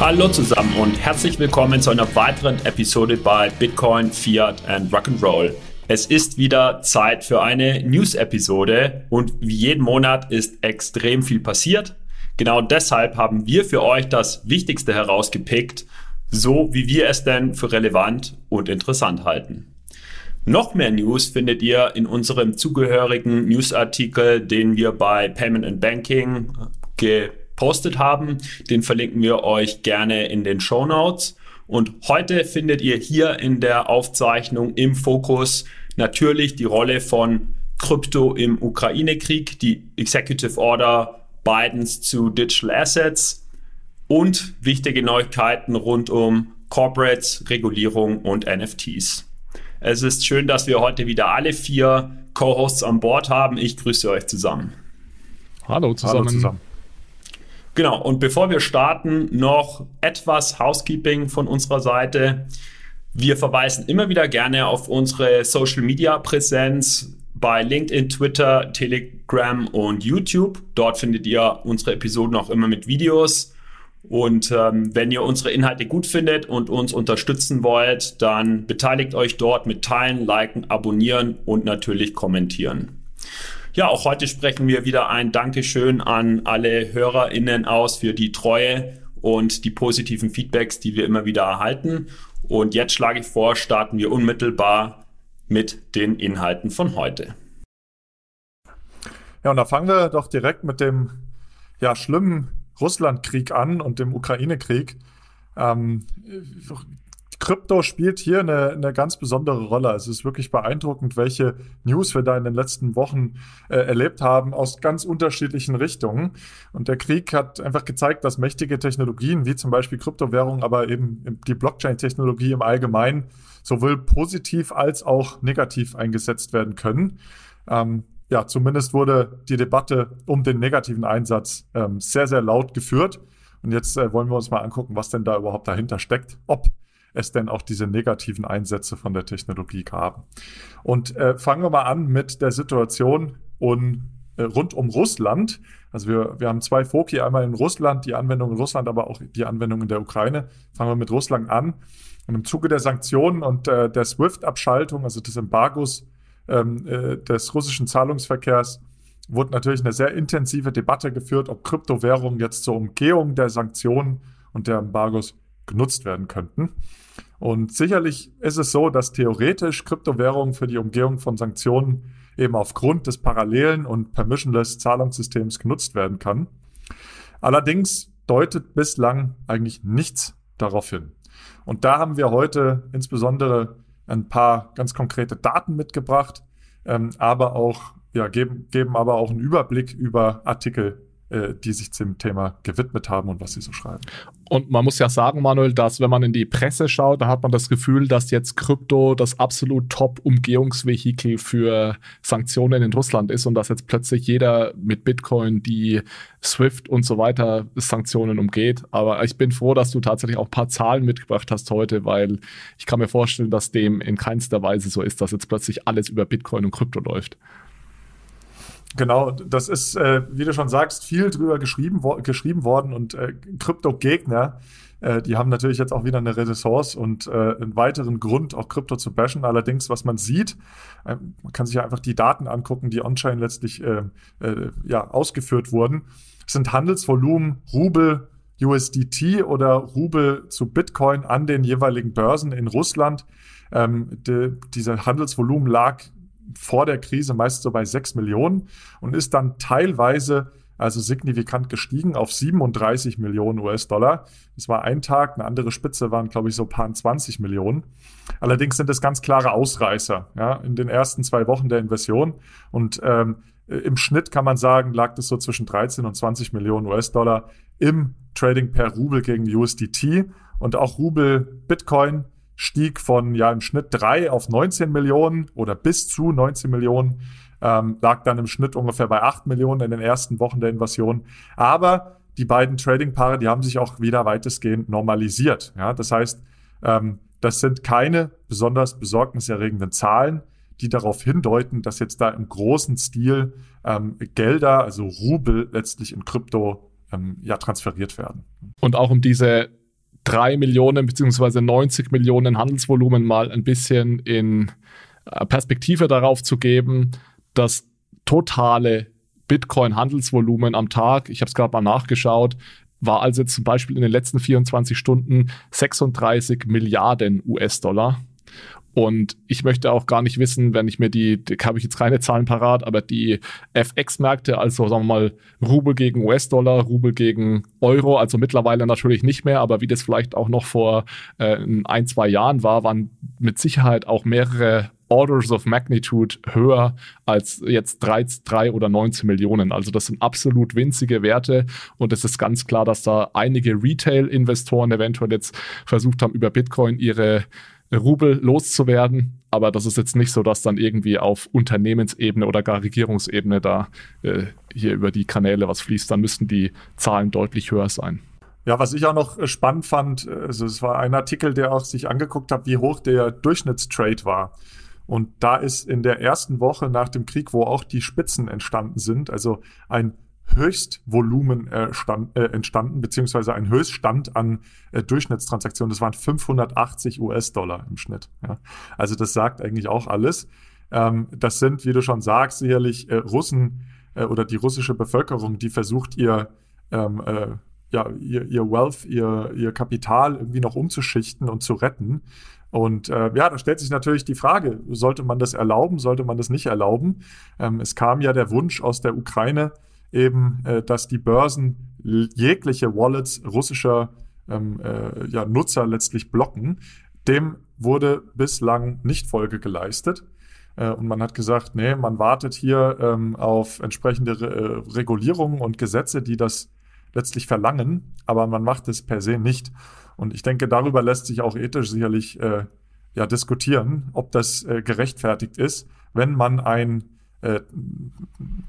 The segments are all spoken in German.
Hallo zusammen und herzlich willkommen zu einer weiteren Episode bei Bitcoin, Fiat and Rock'n'Roll. Es ist wieder Zeit für eine News-Episode und wie jeden Monat ist extrem viel passiert. Genau deshalb haben wir für euch das Wichtigste herausgepickt, so wie wir es denn für relevant und interessant halten. Noch mehr News findet ihr in unserem zugehörigen Newsartikel, den wir bei Payment and Banking gepostet haben. Den verlinken wir euch gerne in den Show Notes. Und heute findet ihr hier in der Aufzeichnung im Fokus natürlich die Rolle von Krypto im Ukraine-Krieg, die Executive Order Bidens zu Digital Assets und wichtige Neuigkeiten rund um Corporates, Regulierung und NFTs. Es ist schön, dass wir heute wieder alle vier Co-Hosts an Bord haben. Ich grüße euch zusammen. Hallo zusammen. Hallo zusammen. Genau, und bevor wir starten, noch etwas Housekeeping von unserer Seite. Wir verweisen immer wieder gerne auf unsere Social Media Präsenz bei LinkedIn, Twitter, Telegram und YouTube. Dort findet ihr unsere Episoden auch immer mit Videos. Und ähm, wenn ihr unsere Inhalte gut findet und uns unterstützen wollt, dann beteiligt euch dort mit Teilen, Liken, Abonnieren und natürlich kommentieren. Ja, auch heute sprechen wir wieder ein Dankeschön an alle HörerInnen aus für die Treue und die positiven Feedbacks, die wir immer wieder erhalten. Und jetzt schlage ich vor, starten wir unmittelbar mit den Inhalten von heute. Ja, und da fangen wir doch direkt mit dem ja, schlimmen Russlandkrieg an und dem Ukraine-Krieg. Ähm, Krypto spielt hier eine, eine ganz besondere Rolle. Es ist wirklich beeindruckend, welche News wir da in den letzten Wochen äh, erlebt haben aus ganz unterschiedlichen Richtungen. Und der Krieg hat einfach gezeigt, dass mächtige Technologien wie zum Beispiel Kryptowährungen, aber eben die Blockchain-Technologie im Allgemeinen sowohl positiv als auch negativ eingesetzt werden können. Ähm, ja, zumindest wurde die Debatte um den negativen Einsatz ähm, sehr, sehr laut geführt. Und jetzt äh, wollen wir uns mal angucken, was denn da überhaupt dahinter steckt, ob es denn auch diese negativen Einsätze von der Technologie gab. Und äh, fangen wir mal an mit der Situation und, äh, rund um Russland. Also wir, wir haben zwei Foki, einmal in Russland, die Anwendung in Russland, aber auch die Anwendung in der Ukraine. Fangen wir mit Russland an. Und im Zuge der Sanktionen und äh, der SWIFT-Abschaltung, also des Embargos ähm, äh, des russischen Zahlungsverkehrs, wurde natürlich eine sehr intensive Debatte geführt, ob Kryptowährungen jetzt zur Umgehung der Sanktionen und der Embargos genutzt werden könnten. Und sicherlich ist es so, dass theoretisch Kryptowährungen für die Umgehung von Sanktionen eben aufgrund des parallelen und permissionless Zahlungssystems genutzt werden kann. Allerdings deutet bislang eigentlich nichts darauf hin. Und da haben wir heute insbesondere ein paar ganz konkrete Daten mitgebracht, ähm, aber auch ja, geben, geben aber auch einen Überblick über Artikel äh, die sich dem Thema gewidmet haben und was sie so schreiben. Und man muss ja sagen, Manuel, dass wenn man in die Presse schaut, da hat man das Gefühl, dass jetzt Krypto das absolut Top-Umgehungsvehikel für Sanktionen in Russland ist und dass jetzt plötzlich jeder mit Bitcoin die SWIFT und so weiter Sanktionen umgeht. Aber ich bin froh, dass du tatsächlich auch ein paar Zahlen mitgebracht hast heute, weil ich kann mir vorstellen, dass dem in keinster Weise so ist, dass jetzt plötzlich alles über Bitcoin und Krypto läuft. Genau, das ist, äh, wie du schon sagst, viel drüber geschrieben, wo geschrieben worden und äh, Krypto-Gegner, äh, die haben natürlich jetzt auch wieder eine Renaissance und äh, einen weiteren Grund, auch Krypto zu bashen. Allerdings, was man sieht, äh, man kann sich ja einfach die Daten angucken, die on-chain letztlich äh, äh, ja, ausgeführt wurden, sind Handelsvolumen, Rubel, USDT oder Rubel zu Bitcoin an den jeweiligen Börsen in Russland. Ähm, de, dieser Handelsvolumen lag vor der Krise meist so bei 6 Millionen und ist dann teilweise also signifikant gestiegen auf 37 Millionen US-Dollar. Das war ein Tag, eine andere Spitze waren, glaube ich, so paar 20 Millionen. Allerdings sind es ganz klare Ausreißer ja, in den ersten zwei Wochen der Invasion. Und ähm, im Schnitt kann man sagen, lag das so zwischen 13 und 20 Millionen US-Dollar im Trading per Rubel gegen USDT. Und auch Rubel Bitcoin stieg von ja im Schnitt drei auf 19 Millionen oder bis zu 19 Millionen, ähm, lag dann im Schnitt ungefähr bei 8 Millionen in den ersten Wochen der Invasion. Aber die beiden Trading-Paare, die haben sich auch wieder weitestgehend normalisiert. Ja, das heißt, ähm, das sind keine besonders besorgniserregenden Zahlen, die darauf hindeuten, dass jetzt da im großen Stil ähm, Gelder, also Rubel letztlich in Krypto ähm, ja transferiert werden. Und auch um diese drei Millionen beziehungsweise 90 Millionen Handelsvolumen mal ein bisschen in äh, Perspektive darauf zu geben, das totale Bitcoin-Handelsvolumen am Tag, ich habe es gerade mal nachgeschaut, war also zum Beispiel in den letzten 24 Stunden 36 Milliarden US-Dollar. Und ich möchte auch gar nicht wissen, wenn ich mir die, die habe ich jetzt keine Zahlen parat, aber die FX-Märkte, also sagen wir mal Rubel gegen US-Dollar, Rubel gegen Euro, also mittlerweile natürlich nicht mehr, aber wie das vielleicht auch noch vor äh, ein, zwei Jahren war, waren mit Sicherheit auch mehrere Orders of Magnitude höher als jetzt 3, 3 oder 19 Millionen. Also das sind absolut winzige Werte und es ist ganz klar, dass da einige Retail-Investoren eventuell jetzt versucht haben, über Bitcoin ihre Rubel loszuwerden. Aber das ist jetzt nicht so, dass dann irgendwie auf Unternehmensebene oder gar Regierungsebene da äh, hier über die Kanäle was fließt. Dann müssten die Zahlen deutlich höher sein. Ja, was ich auch noch äh, spannend fand, also es war ein Artikel, der auch sich angeguckt hat, wie hoch der Durchschnittstrade war. Und da ist in der ersten Woche nach dem Krieg, wo auch die Spitzen entstanden sind, also ein Höchstvolumen äh, stand, äh, entstanden, beziehungsweise ein Höchststand an äh, Durchschnittstransaktionen. Das waren 580 US-Dollar im Schnitt. Ja. Also das sagt eigentlich auch alles. Ähm, das sind, wie du schon sagst, sicherlich äh, Russen äh, oder die russische Bevölkerung, die versucht, ihr, ähm, äh, ja, ihr, ihr Wealth, ihr, ihr Kapital irgendwie noch umzuschichten und zu retten. Und äh, ja, da stellt sich natürlich die Frage, sollte man das erlauben, sollte man das nicht erlauben? Ähm, es kam ja der Wunsch aus der Ukraine, eben, äh, dass die Börsen jegliche Wallets russischer ähm, äh, ja, Nutzer letztlich blocken. Dem wurde bislang nicht Folge geleistet. Äh, und man hat gesagt, nee, man wartet hier ähm, auf entsprechende Re äh, Regulierungen und Gesetze, die das letztlich verlangen, aber man macht es per se nicht. Und ich denke, darüber lässt sich auch ethisch sicherlich äh, ja, diskutieren, ob das äh, gerechtfertigt ist, wenn man ein äh,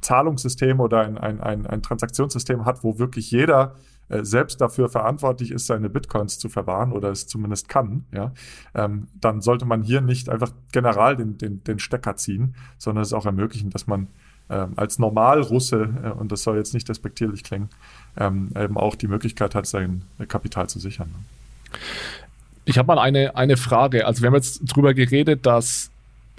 Zahlungssystem oder ein, ein, ein, ein Transaktionssystem hat, wo wirklich jeder äh, selbst dafür verantwortlich ist, seine Bitcoins zu verwahren oder es zumindest kann, ja, ähm, dann sollte man hier nicht einfach general den, den, den Stecker ziehen, sondern es auch ermöglichen, dass man ähm, als Normalrusse, äh, und das soll jetzt nicht despektierlich klingen, ähm, eben auch die Möglichkeit hat, sein Kapital zu sichern. Ich habe mal eine, eine Frage. Also wir haben jetzt darüber geredet, dass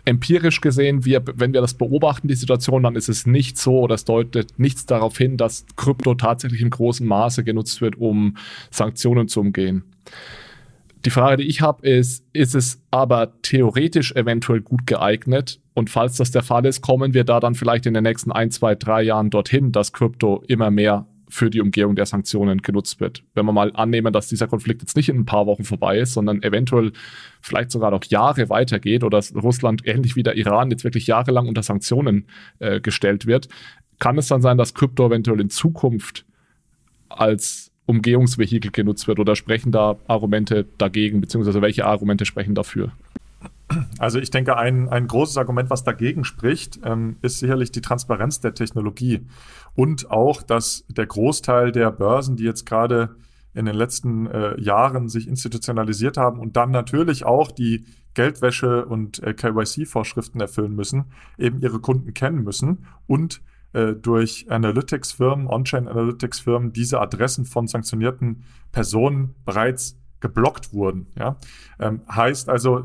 empirisch gesehen, wir, wenn wir das beobachten, die Situation, dann ist es nicht so oder es deutet nichts darauf hin, dass Krypto tatsächlich in großem Maße genutzt wird, um Sanktionen zu umgehen. Die Frage, die ich habe, ist, ist es aber theoretisch eventuell gut geeignet? Und falls das der Fall ist, kommen wir da dann vielleicht in den nächsten ein, zwei, drei Jahren dorthin, dass Krypto immer mehr für die Umgehung der Sanktionen genutzt wird. Wenn wir mal annehmen, dass dieser Konflikt jetzt nicht in ein paar Wochen vorbei ist, sondern eventuell vielleicht sogar noch Jahre weitergeht oder Russland ähnlich wie der Iran jetzt wirklich jahrelang unter Sanktionen äh, gestellt wird, kann es dann sein, dass Krypto eventuell in Zukunft als Umgehungsvehikel genutzt wird oder sprechen da Argumente dagegen, beziehungsweise welche Argumente sprechen dafür? Also ich denke, ein, ein großes Argument, was dagegen spricht, ähm, ist sicherlich die Transparenz der Technologie und auch, dass der Großteil der Börsen, die jetzt gerade in den letzten äh, Jahren sich institutionalisiert haben und dann natürlich auch die Geldwäsche und äh, KYC-Vorschriften erfüllen müssen, eben ihre Kunden kennen müssen und äh, durch Analytics-Firmen, On-Chain Analytics-Firmen diese Adressen von sanktionierten Personen bereits geblockt wurden. Ja? Ähm, heißt also,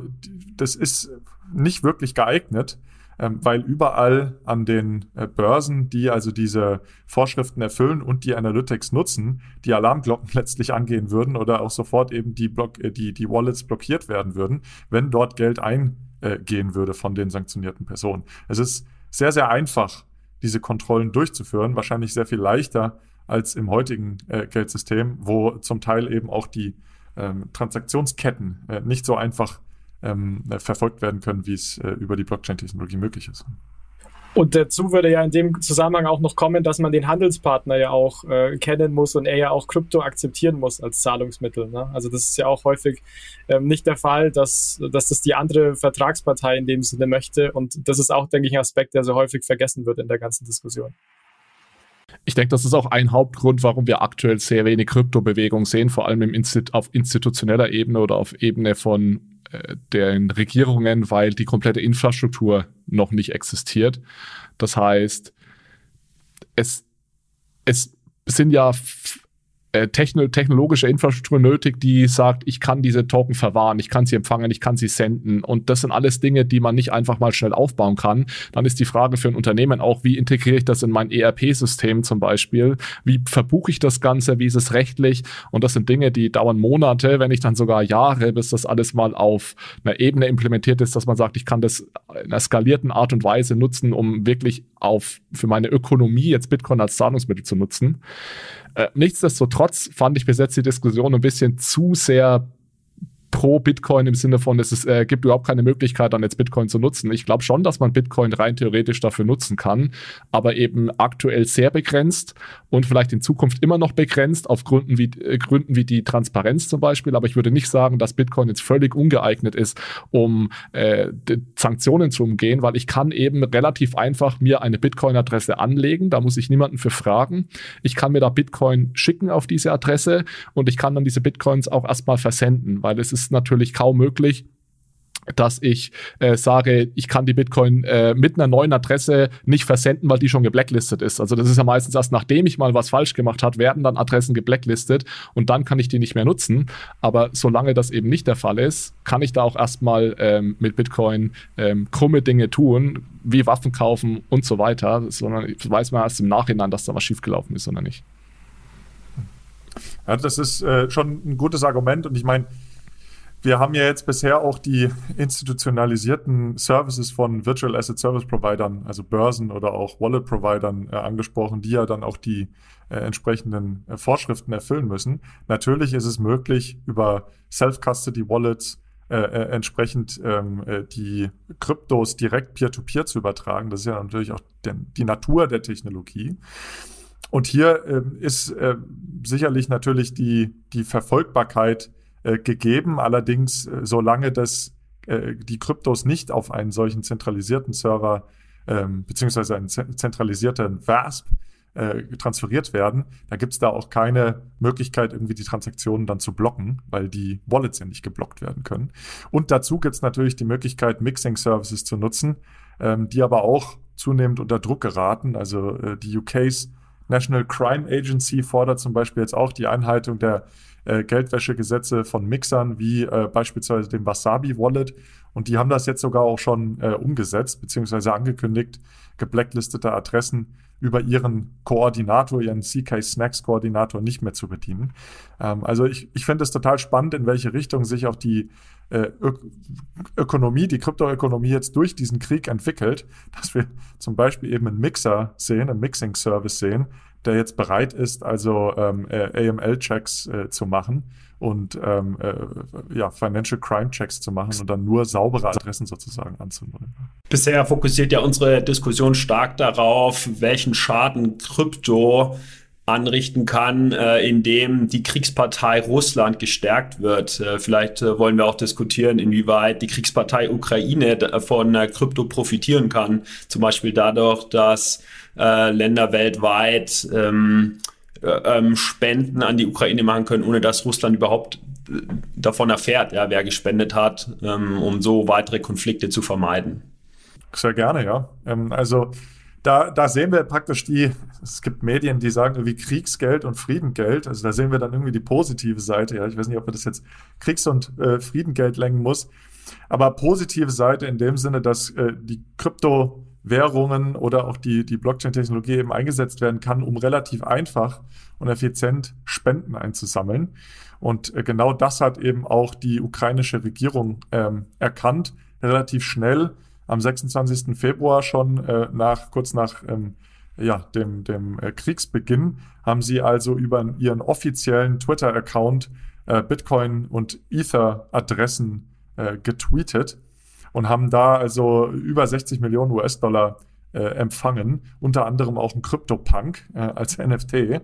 das ist nicht wirklich geeignet, ähm, weil überall an den äh, Börsen, die also diese Vorschriften erfüllen und die Analytics nutzen, die Alarmglocken letztlich angehen würden oder auch sofort eben die, Block, äh, die, die Wallets blockiert werden würden, wenn dort Geld eingehen würde von den sanktionierten Personen. Es ist sehr, sehr einfach, diese Kontrollen durchzuführen, wahrscheinlich sehr viel leichter als im heutigen äh, Geldsystem, wo zum Teil eben auch die ähm, Transaktionsketten äh, nicht so einfach ähm, äh, verfolgt werden können, wie es äh, über die Blockchain-Technologie möglich ist. Und dazu würde ja in dem Zusammenhang auch noch kommen, dass man den Handelspartner ja auch äh, kennen muss und er ja auch Krypto akzeptieren muss als Zahlungsmittel. Ne? Also das ist ja auch häufig ähm, nicht der Fall, dass, dass das die andere Vertragspartei in dem Sinne möchte. Und das ist auch, denke ich, ein Aspekt, der so häufig vergessen wird in der ganzen Diskussion. Ich denke, das ist auch ein Hauptgrund, warum wir aktuell sehr wenig Kryptobewegung sehen, vor allem im Instit auf institutioneller Ebene oder auf Ebene von äh, den Regierungen, weil die komplette Infrastruktur noch nicht existiert. Das heißt, es, es sind ja äh, technologische Infrastruktur nötig, die sagt, ich kann diese Token verwahren, ich kann sie empfangen, ich kann sie senden. Und das sind alles Dinge, die man nicht einfach mal schnell aufbauen kann. Dann ist die Frage für ein Unternehmen auch, wie integriere ich das in mein ERP-System zum Beispiel? Wie verbuche ich das Ganze? Wie ist es rechtlich? Und das sind Dinge, die dauern Monate, wenn nicht dann sogar Jahre, bis das alles mal auf einer Ebene implementiert ist, dass man sagt, ich kann das in einer skalierten Art und Weise nutzen, um wirklich auf für meine Ökonomie jetzt Bitcoin als Zahlungsmittel zu nutzen. Äh, nichtsdestotrotz fand ich bis jetzt die Diskussion ein bisschen zu sehr pro Bitcoin im Sinne von, es ist, äh, gibt überhaupt keine Möglichkeit, dann jetzt Bitcoin zu nutzen. Ich glaube schon, dass man Bitcoin rein theoretisch dafür nutzen kann, aber eben aktuell sehr begrenzt und vielleicht in Zukunft immer noch begrenzt auf Gründen wie, äh, Gründen wie die Transparenz zum Beispiel. Aber ich würde nicht sagen, dass Bitcoin jetzt völlig ungeeignet ist, um äh, Sanktionen zu umgehen, weil ich kann eben relativ einfach mir eine Bitcoin-Adresse anlegen. Da muss ich niemanden für fragen. Ich kann mir da Bitcoin schicken auf diese Adresse und ich kann dann diese Bitcoins auch erstmal versenden, weil es ist ist natürlich kaum möglich, dass ich äh, sage, ich kann die Bitcoin äh, mit einer neuen Adresse nicht versenden, weil die schon geblacklistet ist. Also das ist ja meistens erst nachdem ich mal was falsch gemacht habe, werden dann Adressen geblacklistet und dann kann ich die nicht mehr nutzen. Aber solange das eben nicht der Fall ist, kann ich da auch erstmal ähm, mit Bitcoin ähm, krumme Dinge tun, wie Waffen kaufen und so weiter, sondern weiß man erst im Nachhinein, dass da was schiefgelaufen ist oder nicht. Ja, das ist äh, schon ein gutes Argument und ich meine, wir haben ja jetzt bisher auch die institutionalisierten Services von Virtual Asset Service Providern, also Börsen oder auch Wallet Providern äh, angesprochen, die ja dann auch die äh, entsprechenden äh, Vorschriften erfüllen müssen. Natürlich ist es möglich, über Self-Custody Wallets äh, äh, entsprechend ähm, äh, die Kryptos direkt peer-to-peer -peer zu übertragen. Das ist ja natürlich auch den, die Natur der Technologie. Und hier ähm, ist sicherlich natürlich die, die Verfolgbarkeit äh, gegeben. Allerdings, äh, solange das, äh, die Kryptos nicht auf einen solchen zentralisierten Server ähm, beziehungsweise einen zentralisierten VASP äh, transferiert werden, da gibt es da auch keine Möglichkeit, irgendwie die Transaktionen dann zu blocken, weil die Wallets ja nicht geblockt werden können. Und dazu gibt es natürlich die Möglichkeit, Mixing-Services zu nutzen, ähm, die aber auch zunehmend unter Druck geraten. Also äh, die UKs National Crime Agency fordert zum Beispiel jetzt auch die Einhaltung der äh, Geldwäschegesetze von Mixern wie äh, beispielsweise dem Wasabi Wallet. Und die haben das jetzt sogar auch schon äh, umgesetzt, beziehungsweise angekündigt, geblacklistete Adressen über ihren Koordinator, ihren CK Snacks Koordinator nicht mehr zu bedienen. Ähm, also ich, ich finde es total spannend, in welche Richtung sich auch die äh, Ö Ökonomie, die Kryptoökonomie jetzt durch diesen Krieg entwickelt, dass wir zum Beispiel eben einen Mixer sehen, einen Mixing-Service sehen, der jetzt bereit ist, also ähm, äh, AML-Checks äh, zu machen und ähm, äh, ja, Financial Crime Checks zu machen und dann nur saubere Adressen sozusagen anzunehmen. Bisher fokussiert ja unsere Diskussion stark darauf, welchen Schaden Krypto anrichten kann, äh, indem die Kriegspartei Russland gestärkt wird. Äh, vielleicht äh, wollen wir auch diskutieren, inwieweit die Kriegspartei Ukraine von äh, Krypto profitieren kann. Zum Beispiel dadurch, dass äh, Länder weltweit ähm, äh, ähm, Spenden an die Ukraine machen können, ohne dass Russland überhaupt äh, davon erfährt, ja, wer gespendet hat, ähm, um so weitere Konflikte zu vermeiden. Sehr gerne, ja. Ähm, also da, da sehen wir praktisch die, es gibt Medien, die sagen irgendwie Kriegsgeld und Friedengeld. Also da sehen wir dann irgendwie die positive Seite. Ja, ich weiß nicht, ob man das jetzt Kriegs- und äh, Friedengeld lenken muss. Aber positive Seite in dem Sinne, dass äh, die Krypto Währungen oder auch die, die Blockchain-Technologie eben eingesetzt werden kann, um relativ einfach und effizient Spenden einzusammeln. Und äh, genau das hat eben auch die ukrainische Regierung ähm, erkannt, relativ schnell am 26. Februar schon äh, nach, kurz nach ähm, ja, dem, dem äh, Kriegsbeginn, haben sie also über ihren offiziellen Twitter-Account äh, Bitcoin und Ether-Adressen äh, getweetet und haben da also über 60 Millionen US-Dollar äh, empfangen, unter anderem auch ein CryptoPunk äh, als NFT.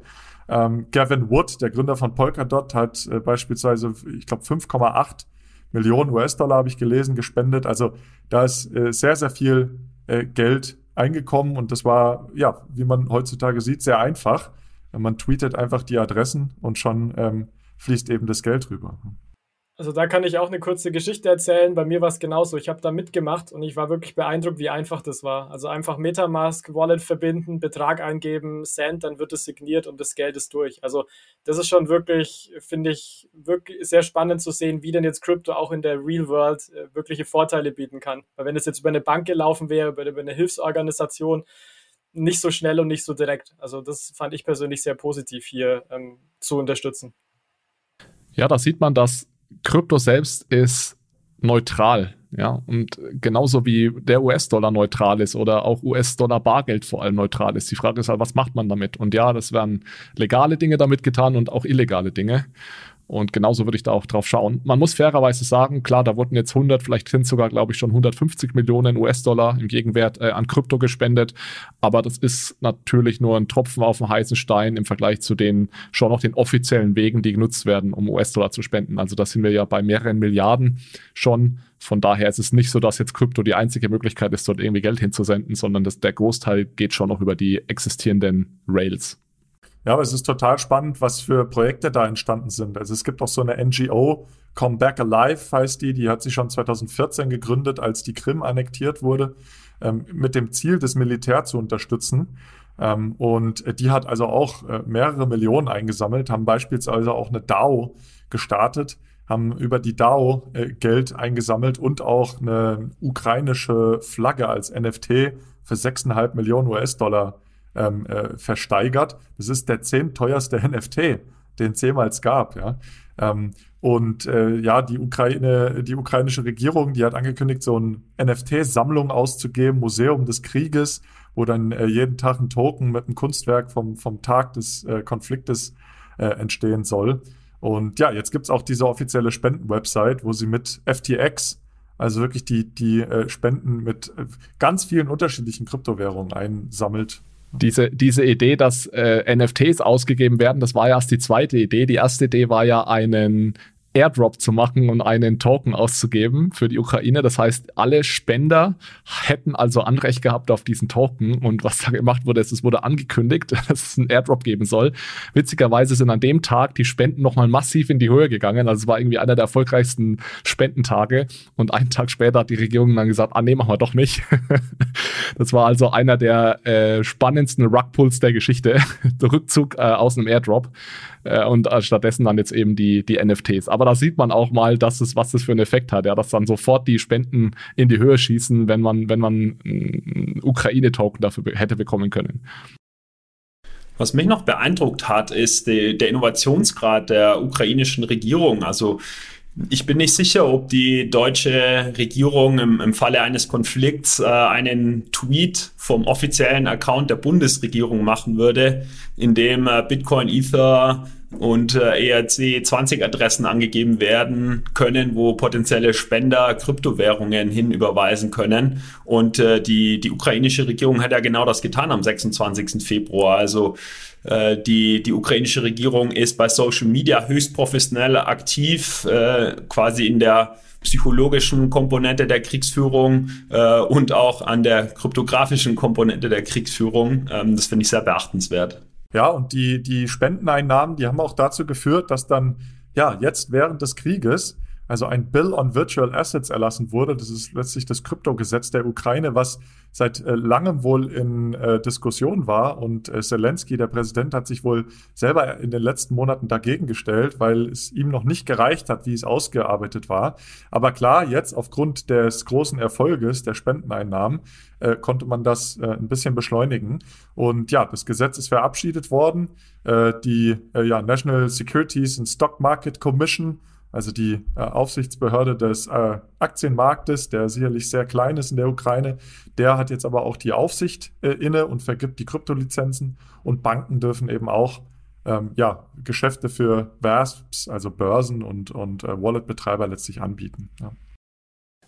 Ähm, Gavin Wood, der Gründer von Polkadot, hat äh, beispielsweise, ich glaube, 5,8 Millionen US-Dollar habe ich gelesen, gespendet. Also da ist äh, sehr, sehr viel äh, Geld eingekommen und das war, ja, wie man heutzutage sieht, sehr einfach. Man tweetet einfach die Adressen und schon ähm, fließt eben das Geld rüber. Also da kann ich auch eine kurze Geschichte erzählen. Bei mir war es genauso. Ich habe da mitgemacht und ich war wirklich beeindruckt, wie einfach das war. Also einfach Metamask, Wallet verbinden, Betrag eingeben, Send, dann wird es signiert und das Geld ist durch. Also das ist schon wirklich, finde ich, wirklich sehr spannend zu sehen, wie denn jetzt Crypto auch in der Real World äh, wirkliche Vorteile bieten kann. Weil wenn es jetzt über eine Bank gelaufen wäre, über, über eine Hilfsorganisation, nicht so schnell und nicht so direkt. Also das fand ich persönlich sehr positiv hier ähm, zu unterstützen. Ja, da sieht man, dass Krypto selbst ist neutral. Ja, und genauso wie der US-Dollar neutral ist oder auch US-Dollar-Bargeld vor allem neutral ist. Die Frage ist halt, was macht man damit? Und ja, das werden legale Dinge damit getan und auch illegale Dinge. Und genauso würde ich da auch drauf schauen. Man muss fairerweise sagen, klar, da wurden jetzt 100, vielleicht sind sogar, glaube ich, schon 150 Millionen US-Dollar im Gegenwert äh, an Krypto gespendet. Aber das ist natürlich nur ein Tropfen auf dem heißen Stein im Vergleich zu den schon noch den offiziellen Wegen, die genutzt werden, um US-Dollar zu spenden. Also da sind wir ja bei mehreren Milliarden schon. Von daher ist es nicht so, dass jetzt Krypto die einzige Möglichkeit ist, dort irgendwie Geld hinzusenden, sondern das, der Großteil geht schon noch über die existierenden Rails. Ja, aber es ist total spannend, was für Projekte da entstanden sind. Also es gibt auch so eine NGO, Come Back Alive heißt die, die hat sich schon 2014 gegründet, als die Krim annektiert wurde, ähm, mit dem Ziel, das Militär zu unterstützen. Ähm, und die hat also auch äh, mehrere Millionen eingesammelt, haben beispielsweise auch eine DAO gestartet, haben über die DAO äh, Geld eingesammelt und auch eine ukrainische Flagge als NFT für 6,5 Millionen US-Dollar ähm, äh, versteigert. Das ist der zehnteuerste NFT, den es jemals gab. Ja? Ähm, und äh, ja, die Ukraine, die ukrainische Regierung, die hat angekündigt, so eine NFT-Sammlung auszugeben, Museum des Krieges, wo dann äh, jeden Tag ein Token mit einem Kunstwerk vom, vom Tag des äh, Konfliktes äh, entstehen soll. Und ja, jetzt gibt's auch diese offizielle Spenden-Website, wo sie mit FTX, also wirklich die, die äh, Spenden mit ganz vielen unterschiedlichen Kryptowährungen einsammelt diese, diese Idee, dass äh, NFTs ausgegeben werden, das war ja erst die zweite Idee. Die erste Idee war ja einen Airdrop zu machen und einen Token auszugeben für die Ukraine. Das heißt, alle Spender hätten also Anrecht gehabt auf diesen Token. Und was da gemacht wurde, ist, es wurde angekündigt, dass es einen Airdrop geben soll. Witzigerweise sind an dem Tag die Spenden nochmal massiv in die Höhe gegangen. Also es war irgendwie einer der erfolgreichsten Spendentage. Und einen Tag später hat die Regierung dann gesagt, ah nee, machen wir doch nicht. das war also einer der äh, spannendsten Rugpulls der Geschichte. der Rückzug äh, aus einem Airdrop. Äh, und äh, stattdessen dann jetzt eben die, die NFTs. Aber da sieht man auch mal, dass es, was das für einen Effekt hat, ja, dass dann sofort die Spenden in die Höhe schießen, wenn man, wenn man Ukraine-Token dafür hätte bekommen können. Was mich noch beeindruckt hat, ist die, der Innovationsgrad der ukrainischen Regierung. Also ich bin nicht sicher, ob die deutsche Regierung im, im Falle eines Konflikts äh, einen Tweet vom offiziellen Account der Bundesregierung machen würde, in dem äh, Bitcoin, Ether und äh, ERC 20 Adressen angegeben werden können, wo potenzielle Spender Kryptowährungen hinüberweisen können. Und äh, die, die ukrainische Regierung hat ja genau das getan am 26. Februar. Also äh, die, die ukrainische Regierung ist bei Social Media höchst professionell aktiv, äh, quasi in der psychologischen Komponente der Kriegsführung äh, und auch an der kryptografischen Komponente der Kriegsführung. Ähm, das finde ich sehr beachtenswert. Ja, und die, die Spendeneinnahmen, die haben auch dazu geführt, dass dann, ja, jetzt während des Krieges also ein Bill on Virtual Assets erlassen wurde. Das ist letztlich das Kryptogesetz der Ukraine, was seit äh, langem wohl in äh, Diskussion war. Und äh, Zelensky, der Präsident, hat sich wohl selber in den letzten Monaten dagegen gestellt, weil es ihm noch nicht gereicht hat, wie es ausgearbeitet war. Aber klar, jetzt aufgrund des großen Erfolges der Spendeneinnahmen äh, konnte man das äh, ein bisschen beschleunigen. Und ja, das Gesetz ist verabschiedet worden. Äh, die äh, ja, National Securities and Stock Market Commission also die äh, Aufsichtsbehörde des äh, Aktienmarktes, der sicherlich sehr klein ist in der Ukraine, der hat jetzt aber auch die Aufsicht äh, inne und vergibt die Kryptolizenzen und Banken dürfen eben auch ähm, ja, Geschäfte für VASPs, also Börsen und, und äh, Wallet-Betreiber letztlich anbieten. Ja.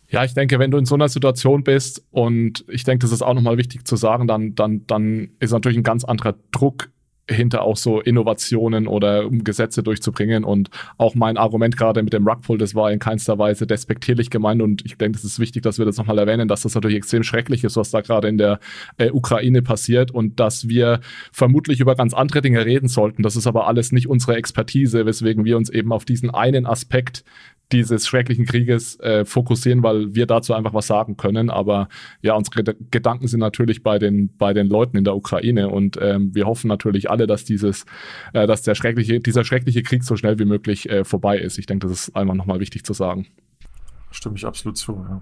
Ja, ich denke, wenn du in so einer Situation bist und ich denke, das ist auch nochmal wichtig zu sagen, dann, dann, dann ist natürlich ein ganz anderer Druck hinter auch so Innovationen oder um Gesetze durchzubringen. Und auch mein Argument gerade mit dem Rugpull, das war in keinster Weise despektierlich gemeint. Und ich denke, es ist wichtig, dass wir das nochmal erwähnen, dass das natürlich extrem schrecklich ist, was da gerade in der äh, Ukraine passiert und dass wir vermutlich über ganz andere Dinge reden sollten. Das ist aber alles nicht unsere Expertise, weswegen wir uns eben auf diesen einen Aspekt dieses schrecklichen Krieges äh, fokussieren, weil wir dazu einfach was sagen können. Aber ja, unsere Gedanken sind natürlich bei den, bei den Leuten in der Ukraine und ähm, wir hoffen natürlich alle, dass dieses, äh, dass der schreckliche, dieser schreckliche Krieg so schnell wie möglich äh, vorbei ist. Ich denke, das ist einfach nochmal wichtig zu sagen. Stimme ich absolut zu, ja.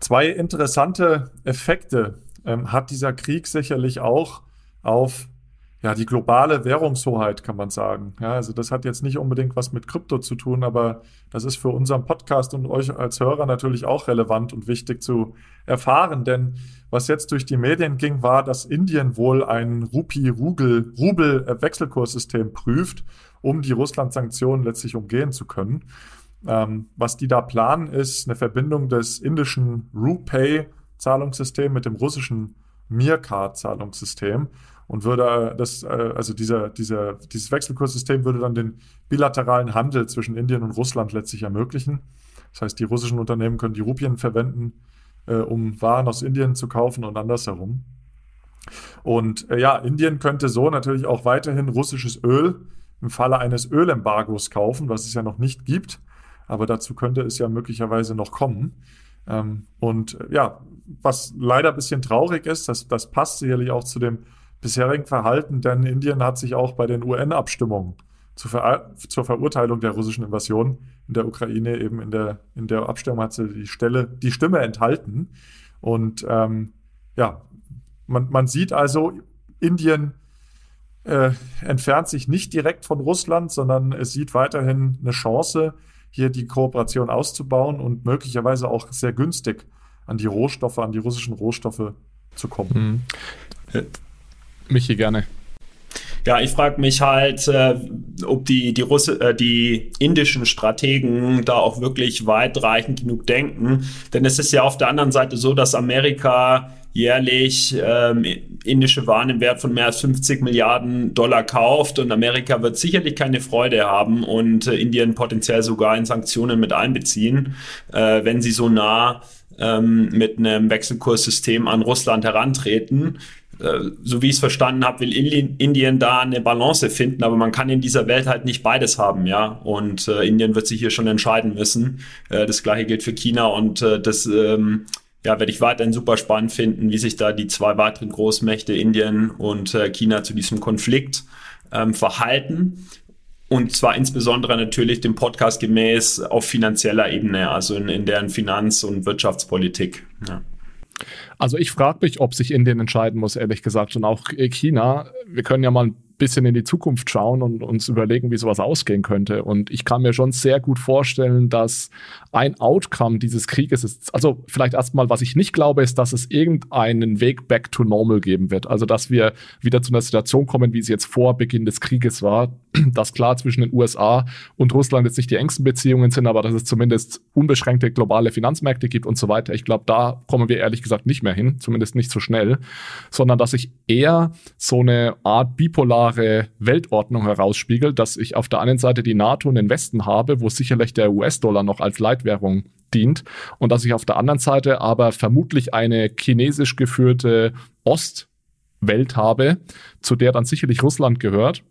Zwei interessante Effekte ähm, hat dieser Krieg sicherlich auch auf ja, die globale Währungshoheit, kann man sagen. Ja, also das hat jetzt nicht unbedingt was mit Krypto zu tun, aber das ist für unseren Podcast und euch als Hörer natürlich auch relevant und wichtig zu erfahren. Denn was jetzt durch die Medien ging, war, dass Indien wohl ein Rupee-Rubel-Wechselkurssystem prüft, um die Russland-Sanktionen letztlich umgehen zu können. Ähm, was die da planen, ist eine Verbindung des indischen RuPay-Zahlungssystems mit dem russischen Mircard-Zahlungssystem und würde das, äh, also dieser, dieser, dieses Wechselkurssystem würde dann den bilateralen Handel zwischen Indien und Russland letztlich ermöglichen. Das heißt, die russischen Unternehmen können die Rupien verwenden, äh, um Waren aus Indien zu kaufen und andersherum. Und äh, ja, Indien könnte so natürlich auch weiterhin russisches Öl im Falle eines Ölembargos kaufen, was es ja noch nicht gibt. Aber dazu könnte es ja möglicherweise noch kommen. Ähm, und ja, was leider ein bisschen traurig ist, das, das passt sicherlich auch zu dem bisherigen Verhalten, denn Indien hat sich auch bei den UN-Abstimmungen zur, Ver zur Verurteilung der russischen Invasion in der Ukraine eben in der, in der Abstimmung hat sie die, Stelle, die Stimme enthalten. Und ähm, ja, man, man sieht also, Indien äh, entfernt sich nicht direkt von Russland, sondern es sieht weiterhin eine Chance, hier die Kooperation auszubauen und möglicherweise auch sehr günstig an die Rohstoffe, an die russischen Rohstoffe zu kommen. Mhm. Michi, gerne. Ja, ich frage mich halt, äh, ob die, die, Russe, äh, die indischen Strategen da auch wirklich weitreichend genug denken. Denn es ist ja auf der anderen Seite so, dass Amerika jährlich ähm, indische Waren im Wert von mehr als 50 Milliarden Dollar kauft und Amerika wird sicherlich keine Freude haben und äh, Indien potenziell sogar in Sanktionen mit einbeziehen, äh, wenn sie so nah ähm, mit einem Wechselkurssystem an Russland herantreten. Äh, so wie ich es verstanden habe, will Indien da eine Balance finden, aber man kann in dieser Welt halt nicht beides haben, ja. Und äh, Indien wird sich hier schon entscheiden müssen. Äh, das gleiche gilt für China und äh, das ähm, ja, werde ich weiterhin super spannend finden, wie sich da die zwei weiteren Großmächte Indien und äh, China zu diesem Konflikt ähm, verhalten. Und zwar insbesondere natürlich dem Podcast gemäß auf finanzieller Ebene, also in, in deren Finanz- und Wirtschaftspolitik. Ja. Also ich frage mich, ob sich Indien entscheiden muss, ehrlich gesagt, und auch China. Wir können ja mal ein bisschen in die Zukunft schauen und uns überlegen, wie sowas ausgehen könnte. Und ich kann mir schon sehr gut vorstellen, dass ein Outcome dieses Krieges ist, also vielleicht erstmal, was ich nicht glaube, ist, dass es irgendeinen Weg back to normal geben wird. Also, dass wir wieder zu einer Situation kommen, wie es jetzt vor Beginn des Krieges war, dass klar zwischen den USA und Russland jetzt nicht die engsten Beziehungen sind, aber dass es zumindest unbeschränkte globale Finanzmärkte gibt und so weiter. Ich glaube, da kommen wir ehrlich gesagt nicht mehr hin, zumindest nicht so schnell, sondern dass sich eher so eine Art bipolare Weltordnung herausspiegelt, dass ich auf der einen Seite die NATO und den Westen habe, wo sicherlich der US-Dollar noch als Leitwährung dient und dass ich auf der anderen Seite aber vermutlich eine chinesisch geführte Ostwelt habe, zu der dann sicherlich Russland gehört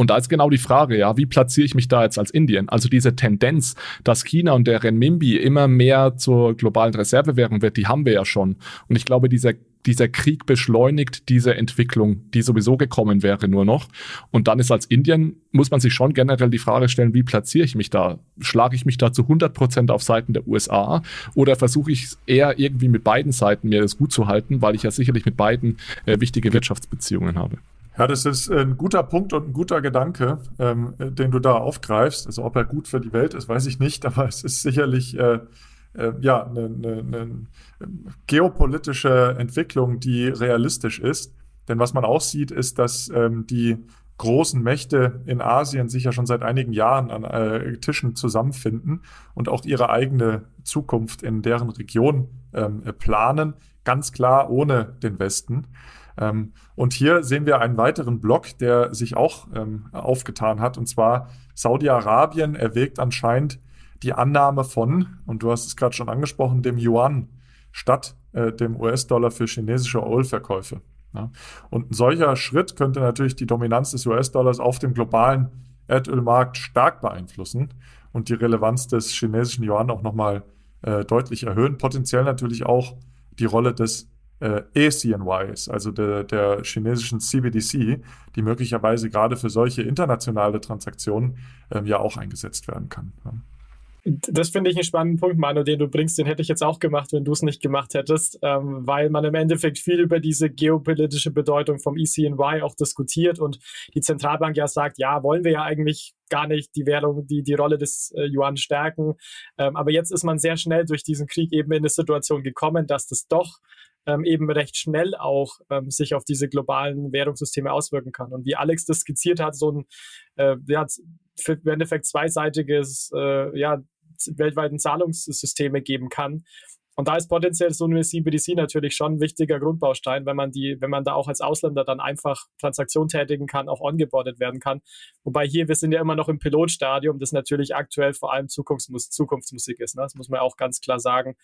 und da ist genau die Frage, ja, wie platziere ich mich da jetzt als Indien? Also diese Tendenz, dass China und der Renminbi immer mehr zur globalen Reservewährung wird, die haben wir ja schon. Und ich glaube, dieser dieser Krieg beschleunigt diese Entwicklung, die sowieso gekommen wäre nur noch. Und dann ist als Indien, muss man sich schon generell die Frage stellen, wie platziere ich mich da? Schlage ich mich da zu 100 Prozent auf Seiten der USA oder versuche ich eher irgendwie mit beiden Seiten mir das gut zu halten, weil ich ja sicherlich mit beiden äh, wichtige Wirtschaftsbeziehungen habe? Ja, das ist ein guter Punkt und ein guter Gedanke, ähm, den du da aufgreifst. Also ob er gut für die Welt ist, weiß ich nicht, aber es ist sicherlich äh, äh, ja eine, eine, eine geopolitische Entwicklung, die realistisch ist. Denn was man auch sieht, ist, dass ähm, die großen Mächte in Asien sich ja schon seit einigen Jahren an äh, Tischen zusammenfinden und auch ihre eigene Zukunft in deren Region ähm, planen, ganz klar ohne den Westen. Ähm, und hier sehen wir einen weiteren Block, der sich auch ähm, aufgetan hat. Und zwar Saudi-Arabien erwägt anscheinend die Annahme von, und du hast es gerade schon angesprochen, dem Yuan statt äh, dem US-Dollar für chinesische Ölverkäufe. Ja. Und ein solcher Schritt könnte natürlich die Dominanz des US-Dollars auf dem globalen Erdölmarkt stark beeinflussen. und die Relevanz des chinesischen Yuan auch nochmal äh, deutlich erhöhen. Potenziell natürlich auch die Rolle des äh, ECNYs, also der, der chinesischen CBDC, die möglicherweise gerade für solche internationale Transaktionen ähm, ja auch eingesetzt werden kann. Ja. Das finde ich einen spannenden Punkt, Manu, den du bringst. Den hätte ich jetzt auch gemacht, wenn du es nicht gemacht hättest, ähm, weil man im Endeffekt viel über diese geopolitische Bedeutung vom ECNY auch diskutiert und die Zentralbank ja sagt, ja, wollen wir ja eigentlich gar nicht die Währung, die, die Rolle des äh, Yuan stärken. Ähm, aber jetzt ist man sehr schnell durch diesen Krieg eben in eine Situation gekommen, dass das doch ähm, eben recht schnell auch ähm, sich auf diese globalen Währungssysteme auswirken kann. Und wie Alex das skizziert hat, so ein äh, ja, im Endeffekt zweiseitiges, äh, ja, weltweiten Zahlungssysteme geben kann. Und da ist potenziell so eine CBDC natürlich schon ein wichtiger Grundbaustein, wenn man die, wenn man da auch als Ausländer dann einfach Transaktionen tätigen kann, auch ongeboardet werden kann. Wobei hier, wir sind ja immer noch im Pilotstadium, das natürlich aktuell vor allem Zukunftsmus Zukunftsmusik ist. Ne? Das muss man auch ganz klar sagen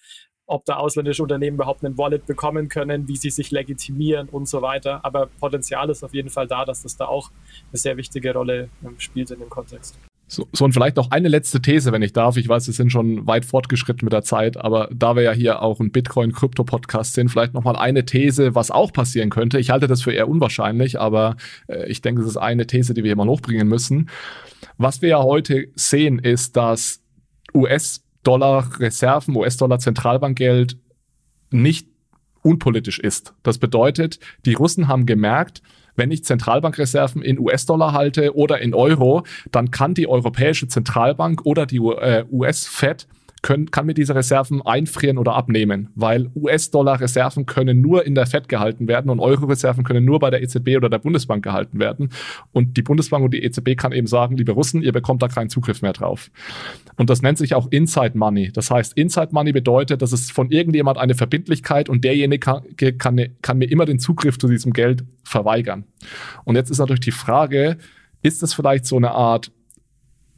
ob da ausländische Unternehmen überhaupt einen Wallet bekommen können, wie sie sich legitimieren und so weiter. Aber Potenzial ist auf jeden Fall da, dass das da auch eine sehr wichtige Rolle ähm, spielt in dem Kontext. So, so, und vielleicht noch eine letzte These, wenn ich darf. Ich weiß, wir sind schon weit fortgeschritten mit der Zeit, aber da wir ja hier auch ein Bitcoin-Krypto-Podcast sind, vielleicht nochmal eine These, was auch passieren könnte. Ich halte das für eher unwahrscheinlich, aber äh, ich denke, es ist eine These, die wir hier mal hochbringen müssen. Was wir ja heute sehen, ist, dass US- US-Dollar-Reserven, US-Dollar-Zentralbankgeld nicht unpolitisch ist. Das bedeutet, die Russen haben gemerkt, wenn ich Zentralbankreserven in US-Dollar halte oder in Euro, dann kann die Europäische Zentralbank oder die äh, US-Fed können, kann mir diese Reserven einfrieren oder abnehmen, weil US-Dollar-Reserven können nur in der Fed gehalten werden und Euro-Reserven können nur bei der EZB oder der Bundesbank gehalten werden. Und die Bundesbank und die EZB kann eben sagen, liebe Russen, ihr bekommt da keinen Zugriff mehr drauf. Und das nennt sich auch Inside Money. Das heißt, Inside Money bedeutet, dass es von irgendjemand eine Verbindlichkeit und derjenige kann, kann, kann mir immer den Zugriff zu diesem Geld verweigern. Und jetzt ist natürlich die Frage, ist es vielleicht so eine Art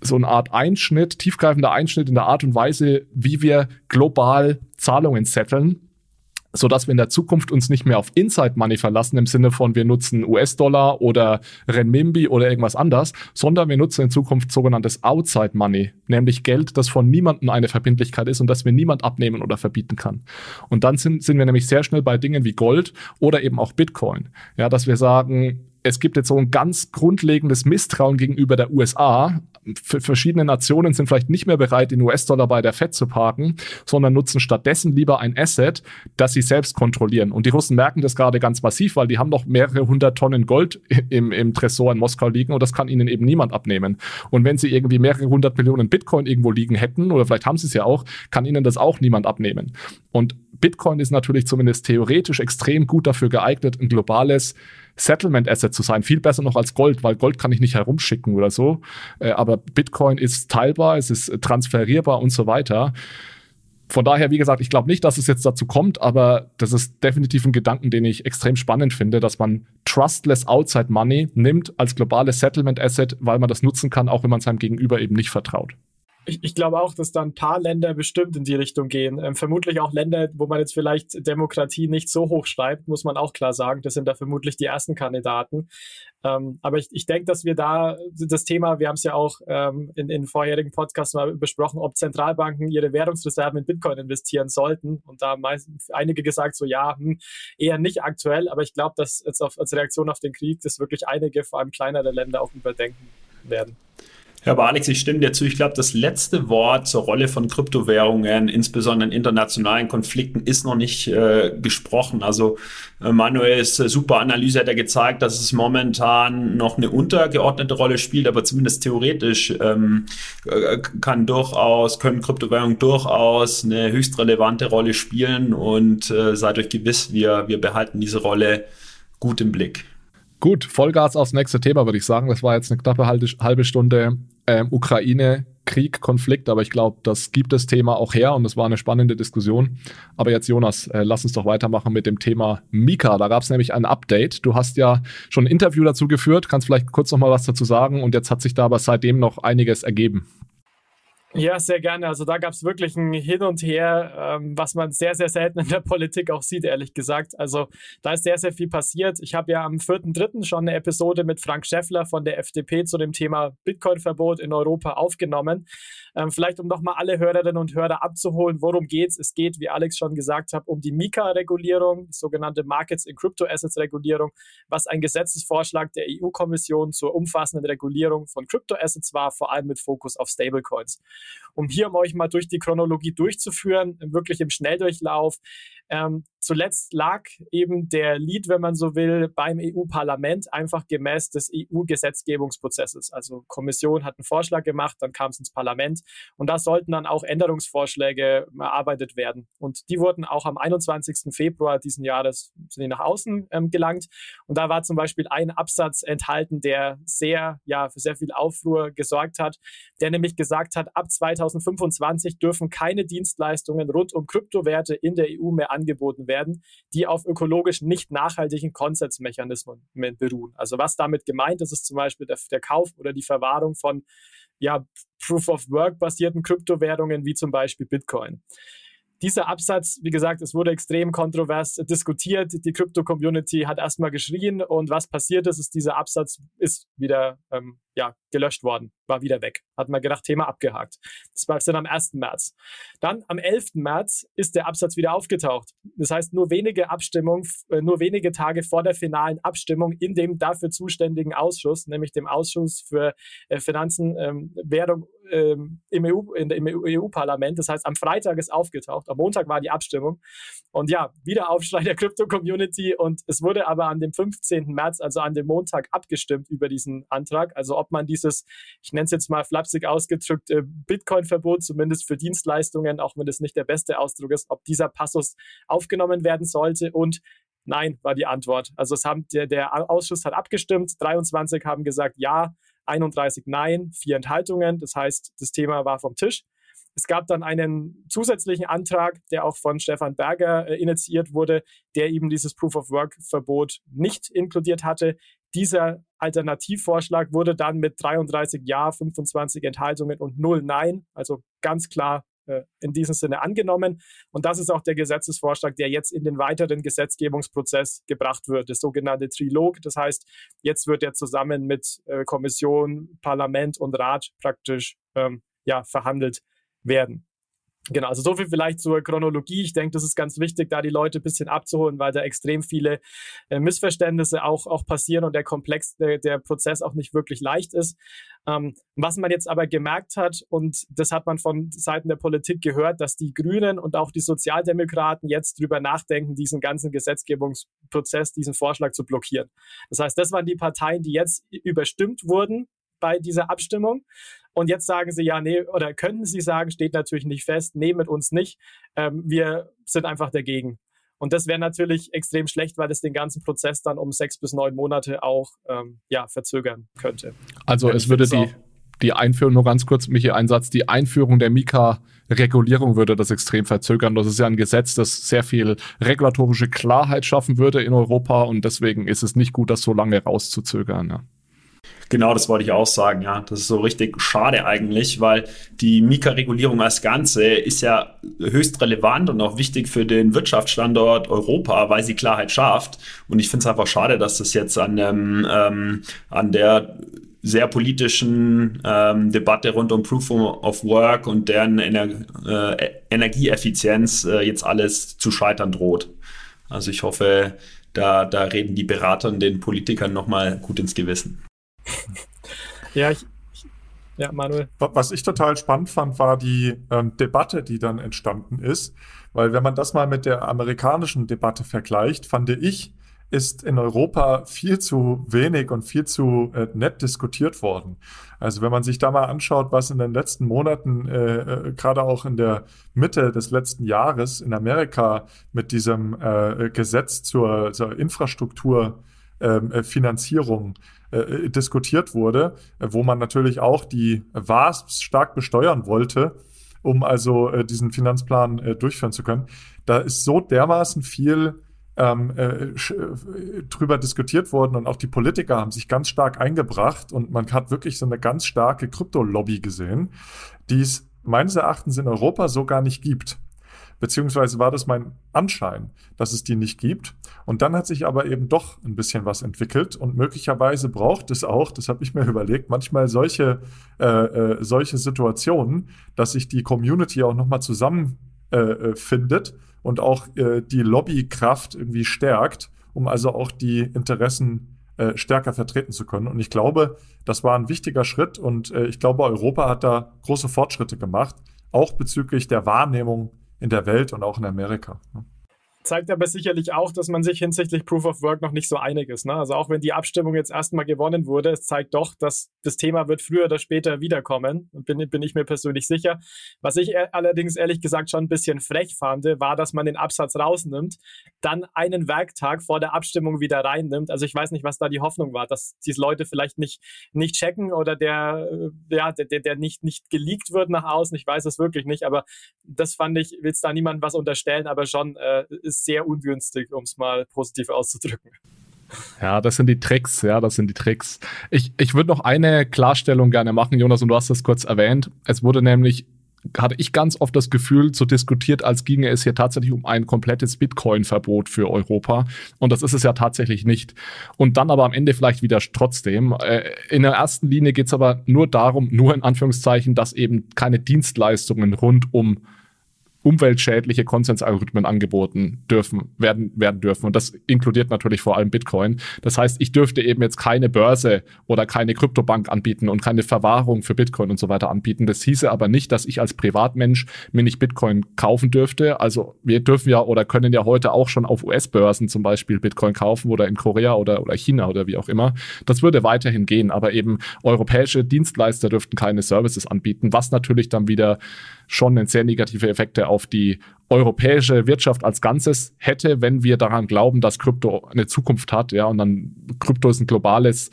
so eine Art Einschnitt, tiefgreifender Einschnitt in der Art und Weise, wie wir global Zahlungen setteln, so dass wir in der Zukunft uns nicht mehr auf Inside Money verlassen im Sinne von wir nutzen US-Dollar oder Renminbi oder irgendwas anders, sondern wir nutzen in Zukunft sogenanntes Outside Money, nämlich Geld, das von niemandem eine Verbindlichkeit ist und das mir niemand abnehmen oder verbieten kann. Und dann sind, sind wir nämlich sehr schnell bei Dingen wie Gold oder eben auch Bitcoin. Ja, dass wir sagen, es gibt jetzt so ein ganz grundlegendes Misstrauen gegenüber der USA. F verschiedene Nationen sind vielleicht nicht mehr bereit, den US-Dollar bei der Fed zu parken, sondern nutzen stattdessen lieber ein Asset, das sie selbst kontrollieren. Und die Russen merken das gerade ganz massiv, weil die haben noch mehrere hundert Tonnen Gold im, im Tresor in Moskau liegen und das kann ihnen eben niemand abnehmen. Und wenn sie irgendwie mehrere hundert Millionen Bitcoin irgendwo liegen hätten, oder vielleicht haben sie es ja auch, kann ihnen das auch niemand abnehmen. Und Bitcoin ist natürlich zumindest theoretisch extrem gut dafür geeignet, ein globales Settlement Asset zu sein. Viel besser noch als Gold, weil Gold kann ich nicht herumschicken oder so. Äh, aber Bitcoin ist teilbar, es ist transferierbar und so weiter. Von daher, wie gesagt, ich glaube nicht, dass es jetzt dazu kommt, aber das ist definitiv ein Gedanken, den ich extrem spannend finde, dass man trustless outside money nimmt als globales Settlement Asset, weil man das nutzen kann, auch wenn man seinem Gegenüber eben nicht vertraut ich, ich glaube auch, dass da ein paar Länder bestimmt in die Richtung gehen. Ähm, vermutlich auch Länder, wo man jetzt vielleicht Demokratie nicht so hoch schreibt, muss man auch klar sagen. Das sind da vermutlich die ersten Kandidaten. Ähm, aber ich, ich denke, dass wir da das Thema, wir haben es ja auch ähm, in, in vorherigen Podcasts mal besprochen, ob Zentralbanken ihre Währungsreserven in Bitcoin investieren sollten. Und da haben einige gesagt, so ja, hm, eher nicht aktuell. Aber ich glaube, dass jetzt auf, als Reaktion auf den Krieg das wirklich einige, vor allem kleinere Länder auch überdenken werden. Ja, aber Alex, ich stimme dir zu. Ich glaube, das letzte Wort zur Rolle von Kryptowährungen, insbesondere in internationalen Konflikten, ist noch nicht äh, gesprochen. Also äh, Manuels äh, super Analyse hat ja gezeigt, dass es momentan noch eine untergeordnete Rolle spielt, aber zumindest theoretisch ähm, äh, kann durchaus, können Kryptowährungen durchaus eine höchst relevante Rolle spielen und äh, seid euch gewiss, wir, wir behalten diese Rolle gut im Blick. Gut, Vollgas aufs nächste Thema, würde ich sagen. Das war jetzt eine knappe halbe Stunde ähm, Ukraine, Krieg, Konflikt, aber ich glaube, das gibt das Thema auch her und es war eine spannende Diskussion. Aber jetzt, Jonas, äh, lass uns doch weitermachen mit dem Thema Mika. Da gab es nämlich ein Update. Du hast ja schon ein Interview dazu geführt, kannst vielleicht kurz noch mal was dazu sagen und jetzt hat sich da aber seitdem noch einiges ergeben. Ja, sehr gerne. Also da gab es wirklich ein Hin und Her, ähm, was man sehr, sehr selten in der Politik auch sieht, ehrlich gesagt. Also da ist sehr, sehr viel passiert. Ich habe ja am 4.3. schon eine Episode mit Frank Schäffler von der FDP zu dem Thema Bitcoin-Verbot in Europa aufgenommen. Ähm, vielleicht um nochmal alle Hörerinnen und Hörer abzuholen, worum geht's? Es geht, wie Alex schon gesagt hat, um die Mika-Regulierung, die sogenannte Markets in Crypto Assets-Regulierung, was ein Gesetzesvorschlag der EU-Kommission zur umfassenden Regulierung von Crypto-Assets war, vor allem mit Fokus auf Stablecoins um hier um euch mal durch die Chronologie durchzuführen, wirklich im Schnelldurchlauf. Ähm, zuletzt lag eben der Lead, wenn man so will, beim EU-Parlament einfach gemäß des EU-Gesetzgebungsprozesses. Also Kommission hat einen Vorschlag gemacht, dann kam es ins Parlament und da sollten dann auch Änderungsvorschläge erarbeitet werden. Und die wurden auch am 21. Februar diesen Jahres nach außen ähm, gelangt. Und da war zum Beispiel ein Absatz enthalten, der sehr, ja, für sehr viel Aufruhr gesorgt hat, der nämlich gesagt hat, ab 2025 dürfen keine Dienstleistungen rund um Kryptowerte in der EU mehr angeboten werden, die auf ökologisch nicht nachhaltigen Konsensmechanismen beruhen. Also was damit gemeint ist, ist zum Beispiel der, der Kauf oder die Verwahrung von ja, Proof of Work basierten Kryptowährungen wie zum Beispiel Bitcoin. Dieser Absatz, wie gesagt, es wurde extrem kontrovers diskutiert. Die Krypto-Community hat erstmal geschrien und was passiert ist, ist, dieser Absatz ist wieder ähm, ja, gelöscht worden, war wieder weg. Hat man gedacht, Thema abgehakt. Das war dann am 1. März. Dann am 11. März ist der Absatz wieder aufgetaucht. Das heißt, nur wenige Abstimmung, äh, nur wenige Tage vor der finalen Abstimmung in dem dafür zuständigen Ausschuss, nämlich dem Ausschuss für äh, Finanzen, ähm, Währung ähm, im EU, in, im EU-Parlament. Das heißt, am Freitag ist aufgetaucht, am Montag war die Abstimmung. Und ja, wieder Aufschrei der Krypto-Community und es wurde aber an dem 15. März, also an dem Montag, abgestimmt über diesen Antrag. Also ob man dieses, ich nenne es jetzt mal flapsig ausgedrückt, äh, Bitcoin-Verbot, zumindest für Dienstleistungen, auch wenn das nicht der beste Ausdruck ist, ob dieser Passus aufgenommen werden sollte und Nein, war die Antwort. Also es haben, der, der Ausschuss hat abgestimmt, 23 haben gesagt ja, 31 Nein, vier Enthaltungen. Das heißt, das Thema war vom Tisch. Es gab dann einen zusätzlichen Antrag, der auch von Stefan Berger äh, initiiert wurde, der eben dieses Proof of Work Verbot nicht inkludiert hatte. Dieser Alternativvorschlag wurde dann mit 33 Ja, 25 Enthaltungen und 0 Nein, also ganz klar in diesem Sinne angenommen. Und das ist auch der Gesetzesvorschlag, der jetzt in den weiteren Gesetzgebungsprozess gebracht wird, das sogenannte Trilog. Das heißt, jetzt wird er zusammen mit äh, Kommission, Parlament und Rat praktisch ähm, ja, verhandelt werden. Genau, also so viel vielleicht zur Chronologie. Ich denke, das ist ganz wichtig, da die Leute ein bisschen abzuholen, weil da extrem viele äh, Missverständnisse auch, auch passieren und der Komplex, der, der Prozess auch nicht wirklich leicht ist. Ähm, was man jetzt aber gemerkt hat, und das hat man von Seiten der Politik gehört, dass die Grünen und auch die Sozialdemokraten jetzt drüber nachdenken, diesen ganzen Gesetzgebungsprozess, diesen Vorschlag zu blockieren. Das heißt, das waren die Parteien, die jetzt überstimmt wurden bei dieser Abstimmung. Und jetzt sagen sie ja, nee, oder könnten sie sagen, steht natürlich nicht fest, nee, mit uns nicht. Ähm, wir sind einfach dagegen. Und das wäre natürlich extrem schlecht, weil das den ganzen Prozess dann um sechs bis neun Monate auch ähm, ja, verzögern könnte. Also es würde die, die Einführung, nur ganz kurz, Michi, ein Satz, die Einführung der Mika-Regulierung würde das extrem verzögern. Das ist ja ein Gesetz, das sehr viel regulatorische Klarheit schaffen würde in Europa und deswegen ist es nicht gut, das so lange rauszuzögern. Ja. Genau, das wollte ich auch sagen, ja. Das ist so richtig schade eigentlich, weil die Mika-Regulierung als Ganze ist ja höchst relevant und auch wichtig für den Wirtschaftsstandort Europa, weil sie Klarheit schafft. Und ich finde es einfach schade, dass das jetzt an, ähm, ähm, an der sehr politischen ähm, Debatte rund um Proof of Work und deren Ener äh, Energieeffizienz äh, jetzt alles zu scheitern droht. Also ich hoffe, da, da reden die Berater und den Politikern nochmal gut ins Gewissen ja, ich, ich, ja, Manuel. Was ich total spannend fand, war die ähm, Debatte, die dann entstanden ist. Weil wenn man das mal mit der amerikanischen Debatte vergleicht, fand ich, ist in Europa viel zu wenig und viel zu äh, nett diskutiert worden. Also wenn man sich da mal anschaut, was in den letzten Monaten, äh, äh, gerade auch in der Mitte des letzten Jahres in Amerika mit diesem äh, Gesetz zur, zur Infrastrukturfinanzierung ähm, äh, diskutiert wurde, äh, wo man natürlich auch die WASPs stark besteuern wollte, um also äh, diesen Finanzplan äh, durchführen zu können. Da ist so dermaßen viel ähm, äh, drüber diskutiert worden und auch die Politiker haben sich ganz stark eingebracht und man hat wirklich so eine ganz starke Krypto-Lobby gesehen, die es meines Erachtens in Europa so gar nicht gibt. Beziehungsweise war das mein Anschein, dass es die nicht gibt. Und dann hat sich aber eben doch ein bisschen was entwickelt. Und möglicherweise braucht es auch, das habe ich mir überlegt, manchmal solche, äh, äh, solche Situationen, dass sich die Community auch nochmal zusammenfindet äh, äh und auch äh, die Lobbykraft irgendwie stärkt, um also auch die Interessen äh, stärker vertreten zu können. Und ich glaube, das war ein wichtiger Schritt und ich glaube, Europa hat da große Fortschritte gemacht, auch bezüglich der Wahrnehmung in der Welt und auch in Amerika. Zeigt aber sicherlich auch, dass man sich hinsichtlich Proof of Work noch nicht so einig ist. Ne? Also auch wenn die Abstimmung jetzt erstmal gewonnen wurde, es zeigt doch, dass das Thema wird früher oder später wiederkommen. Bin, bin ich mir persönlich sicher. Was ich allerdings ehrlich gesagt schon ein bisschen frech fand, war, dass man den Absatz rausnimmt, dann einen Werktag vor der Abstimmung wieder reinnimmt. Also ich weiß nicht, was da die Hoffnung war, dass diese Leute vielleicht nicht, nicht checken oder der, ja, der, der, der nicht, nicht geleakt wird nach außen. Ich weiß es wirklich nicht, aber das fand ich, will es da niemandem was unterstellen, aber schon äh, ist ist sehr ungünstig, um es mal positiv auszudrücken. Ja, das sind die Tricks, ja, das sind die Tricks. Ich, ich würde noch eine Klarstellung gerne machen, Jonas, und du hast das kurz erwähnt. Es wurde nämlich hatte ich ganz oft das Gefühl, so diskutiert, als ginge es hier tatsächlich um ein komplettes Bitcoin-Verbot für Europa. Und das ist es ja tatsächlich nicht. Und dann aber am Ende vielleicht wieder trotzdem. Äh, in der ersten Linie geht es aber nur darum, nur in Anführungszeichen, dass eben keine Dienstleistungen rund um umweltschädliche Konsensalgorithmen angeboten dürfen, werden, werden dürfen. Und das inkludiert natürlich vor allem Bitcoin. Das heißt, ich dürfte eben jetzt keine Börse oder keine Kryptobank anbieten und keine Verwahrung für Bitcoin und so weiter anbieten. Das hieße aber nicht, dass ich als Privatmensch mir nicht Bitcoin kaufen dürfte. Also wir dürfen ja oder können ja heute auch schon auf US-Börsen zum Beispiel Bitcoin kaufen oder in Korea oder, oder China oder wie auch immer. Das würde weiterhin gehen, aber eben europäische Dienstleister dürften keine Services anbieten, was natürlich dann wieder schon sehr negative Effekte auf die europäische Wirtschaft als Ganzes hätte, wenn wir daran glauben, dass Krypto eine Zukunft hat, ja, und dann Krypto ist ein globales,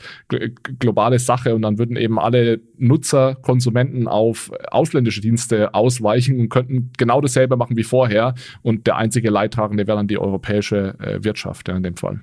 globale Sache und dann würden eben alle Nutzer, Konsumenten auf ausländische Dienste ausweichen und könnten genau dasselbe machen wie vorher und der einzige Leidtragende wäre dann die europäische äh, Wirtschaft ja, in dem Fall.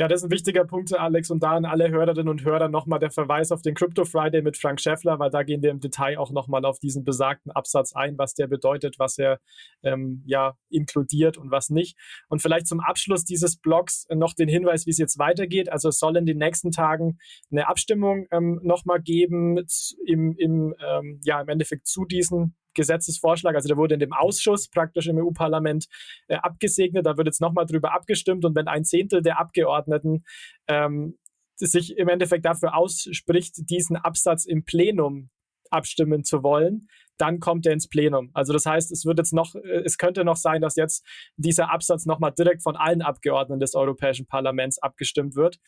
Ja, das ist ein wichtiger Punkt, Alex. Und da an alle Hörerinnen und Hörer nochmal der Verweis auf den Crypto Friday mit Frank Schäffler, weil da gehen wir im Detail auch nochmal auf diesen besagten Absatz ein, was der bedeutet, was er ähm, ja inkludiert und was nicht. Und vielleicht zum Abschluss dieses Blogs noch den Hinweis, wie es jetzt weitergeht. Also es soll in den nächsten Tagen eine Abstimmung ähm, nochmal geben im, im, ähm, ja, im Endeffekt zu diesen Gesetzesvorschlag, also der wurde in dem Ausschuss praktisch im EU-Parlament äh, abgesegnet. Da wird jetzt nochmal drüber abgestimmt und wenn ein Zehntel der Abgeordneten ähm, sich im Endeffekt dafür ausspricht, diesen Absatz im Plenum abstimmen zu wollen, dann kommt er ins Plenum. Also das heißt, es wird jetzt noch, äh, es könnte noch sein, dass jetzt dieser Absatz nochmal direkt von allen Abgeordneten des Europäischen Parlaments abgestimmt wird.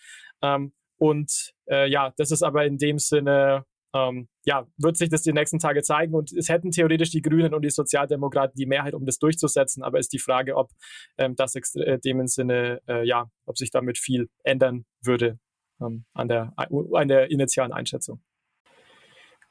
Ähm, und äh, ja, das ist aber in dem Sinne ähm, ja, wird sich das die nächsten Tage zeigen und es hätten theoretisch die Grünen und die Sozialdemokraten die Mehrheit, um das durchzusetzen, aber ist die Frage, ob ähm, das äh, dem Sinne, äh, ja, ob sich damit viel ändern würde ähm, an, der, an der initialen Einschätzung.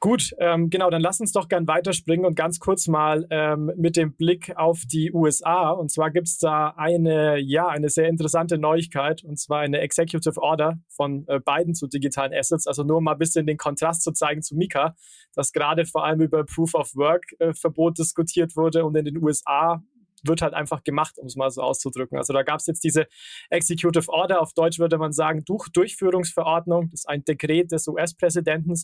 Gut, ähm, genau, dann lass uns doch gern weiterspringen und ganz kurz mal ähm, mit dem Blick auf die USA. Und zwar gibt es da eine, ja, eine sehr interessante Neuigkeit, und zwar eine Executive Order von äh, Biden zu digitalen Assets. Also nur mal ein bisschen den Kontrast zu zeigen zu Mika, dass gerade vor allem über Proof of Work äh, Verbot diskutiert wurde und in den USA wird halt einfach gemacht, um es mal so auszudrücken. Also da gab es jetzt diese Executive Order, auf Deutsch würde man sagen, Durch Durchführungsverordnung, das ist ein Dekret des US-Präsidenten.